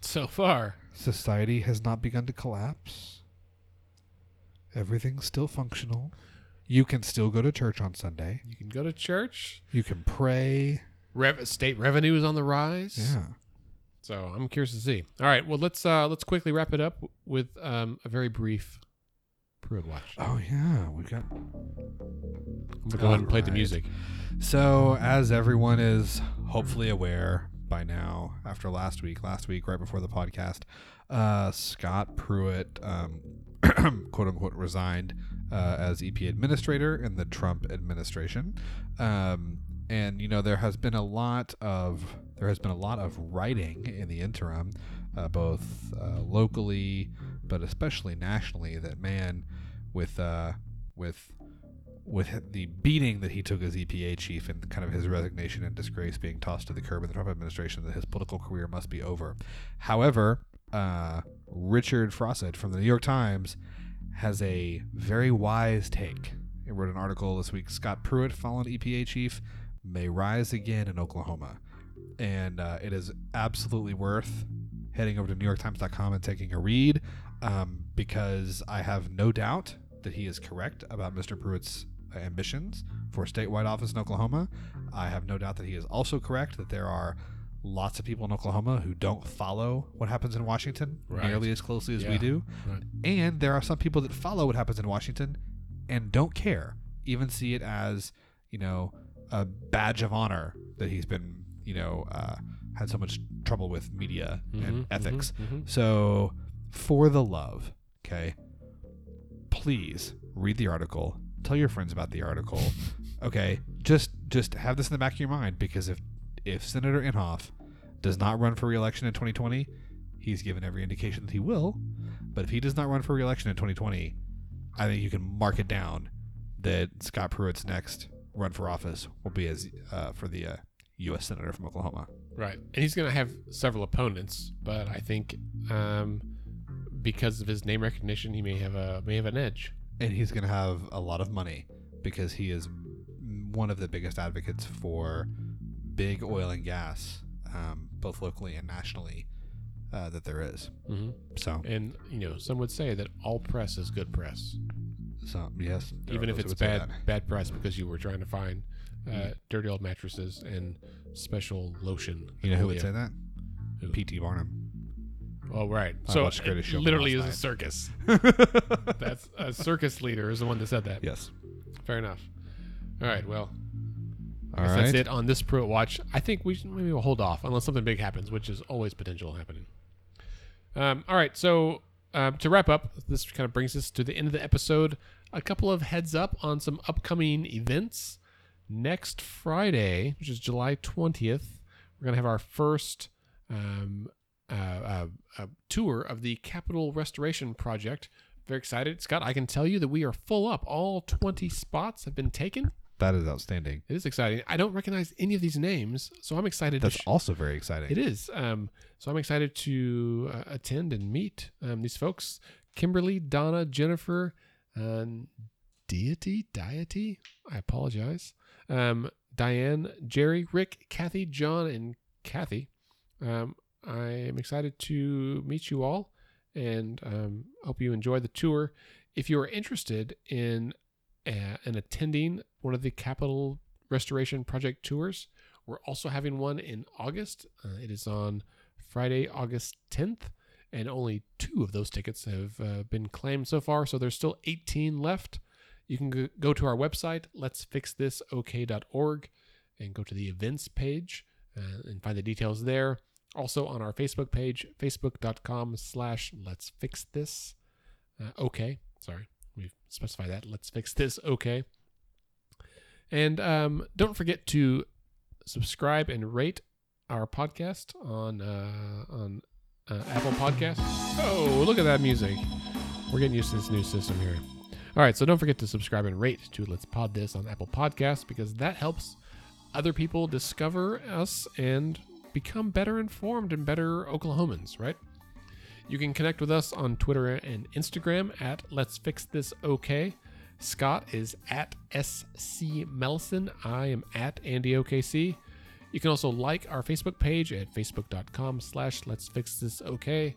So far, Society has not begun to collapse. Everything's still functional. You can still go to church on Sunday. you can go to church. You can pray. Rev- state revenue is on the rise. Yeah. So I'm curious to see. All right. Well, let's uh, let's quickly wrap it up with um, a very brief Pruitt watch. Oh yeah, we got I'm gonna go ahead and play the music. So, as everyone is hopefully aware by now, after last week, last week, right before the podcast, uh, Scott Pruitt, um, (clears throat) quote unquote, resigned uh, as EP administrator in the Trump administration. Um, and you know there has been a lot of there has been a lot of writing in the interim, uh, both uh, locally, but especially nationally. That man, with uh, with with the beating that he took as EPA chief and kind of his resignation and disgrace being tossed to the curb in the Trump administration, that his political career must be over. However, uh, Richard Fausset from the New York Times has a very wise take. He wrote an article this week Scott Pruitt, fallen EPA chief, may rise again in Oklahoma. And uh, it is absolutely worth heading over to NewYorkTimes.com and taking a read um, because I have no doubt that he is correct about Mr. Pruitt's ambitions for statewide office in Oklahoma. I have no doubt that he is also correct that there are lots of people in Oklahoma who don't follow what happens in Washington Right. nearly as closely as we do. Right. And there are some people that follow what happens in Washington and don't care, even see it as, you know, a badge of honor that he's been, you know, uh, had so much trouble with media and Mhm, ethics. mhm, mhm. So, for the love, okay, please read the article. Tell your friends about the article. Okay, just just have this in the back of your mind because if if Senator Inhofe does not run for re-election in 2020, he's given every indication that he will. But if he does not run for re-election in 2020, I think you can mark it down that Scott Pruitt's next run for office will be as uh, for the uh, U.S. senator from Oklahoma. Right. And he's going to have several opponents, but I think um, because of his name recognition, he may have a may have an edge. And he's going to have a lot of money because he is one of the biggest advocates for big oil and gas, um, both locally and nationally, uh, that there is. Mm-hmm. So, And you know, some would say that all press is good press, so yes, even if it's bad bad press because you were trying to find uh, dirty old mattresses and special lotion. You know who would say that? Who? P.T. Barnum. Oh, right. I so watched the greatest it show literally is last a circus. (laughs) That's a circus leader is the one that said that. Yes. Fair enough. All right. Well, I All guess right. that's it on this Pruitt watch. I think we should, maybe we'll hold off unless something big happens, which is always potential happening. Um, all right. So um, to wrap up, this kind of brings us to the end of the episode. A couple of heads up on some upcoming events. Next Friday, which is July 20th, we're going to have our first um, uh, uh, uh, tour of the Capitol Restoration Project. Very excited. Scott, I can tell you that we are full up. All 20 spots have been taken. That is outstanding. It is exciting. I don't recognize any of these names, so I'm excited. That's to sh- also very exciting. it is. Um, so I'm excited to uh, attend and meet um, these folks: Kimberly, Donna, Jennifer, um, Deity, Deity. I apologize. Um, Diane, Jerry, Rick, Kathy, John, and Kathy. Um, I am excited to meet you all, and um, hope you enjoy the tour. If you are interested in uh, in attending one of the Capitol Restoration Project tours, we're also having one in August. Uh, it is on Friday, August 10th, and only two of those tickets have uh, been claimed so far. So there's still 18 left. You can go- go to our website, let'sfixthisok.org, and go to the events page uh, and find the details there. Also on our Facebook page, facebook.com slash let's fix this. Uh, okay, sorry, we specify that. Let's fix this. Okay. And um, don't forget to subscribe and rate our podcast on uh, on uh, Apple Podcast. Oh, look at that music! We're getting used to this new system here. All right, so don't forget to subscribe and rate to Let's Pod This on Apple Podcast because that helps other people discover us and become better informed and better Oklahomans, right? You can connect with us on Twitter and Instagram at Let's Fix This OK. Scott is at SC Melson. I am at Andy OKC. You can also like our Facebook page at facebook.com slash Let's Fix This OK.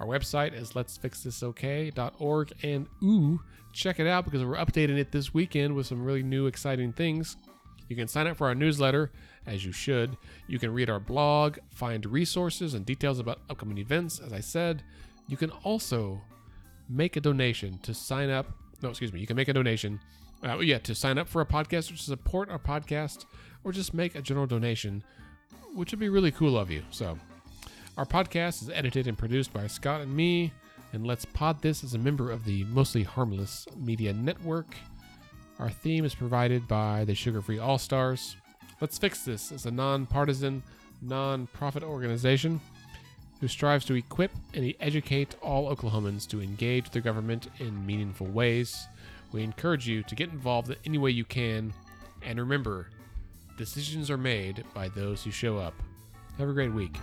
Our website is let'sfixthisok.org. And ooh, check it out because we're updating it this weekend with some really new, exciting things. You can sign up for our newsletter, as you should. You can read our blog, find resources and details about upcoming events, as I said. You can also make a donation to sign up. No, excuse me. You can make a donation. Uh, yeah, to sign up for a podcast or to support our podcast or just make a general donation, which would be really cool of you. So, our podcast is edited and produced by Scott and me, and Let's Pod This is a member of the Mostly Harmless Media Network. Our theme is provided by the Sugar Free All Stars. Let's Fix This is a nonpartisan, non-profit organization who strives to equip and educate all Oklahomans to engage the government in meaningful ways. We encourage you to get involved in any way you can, and remember, decisions are made by those who show up. Have a great week.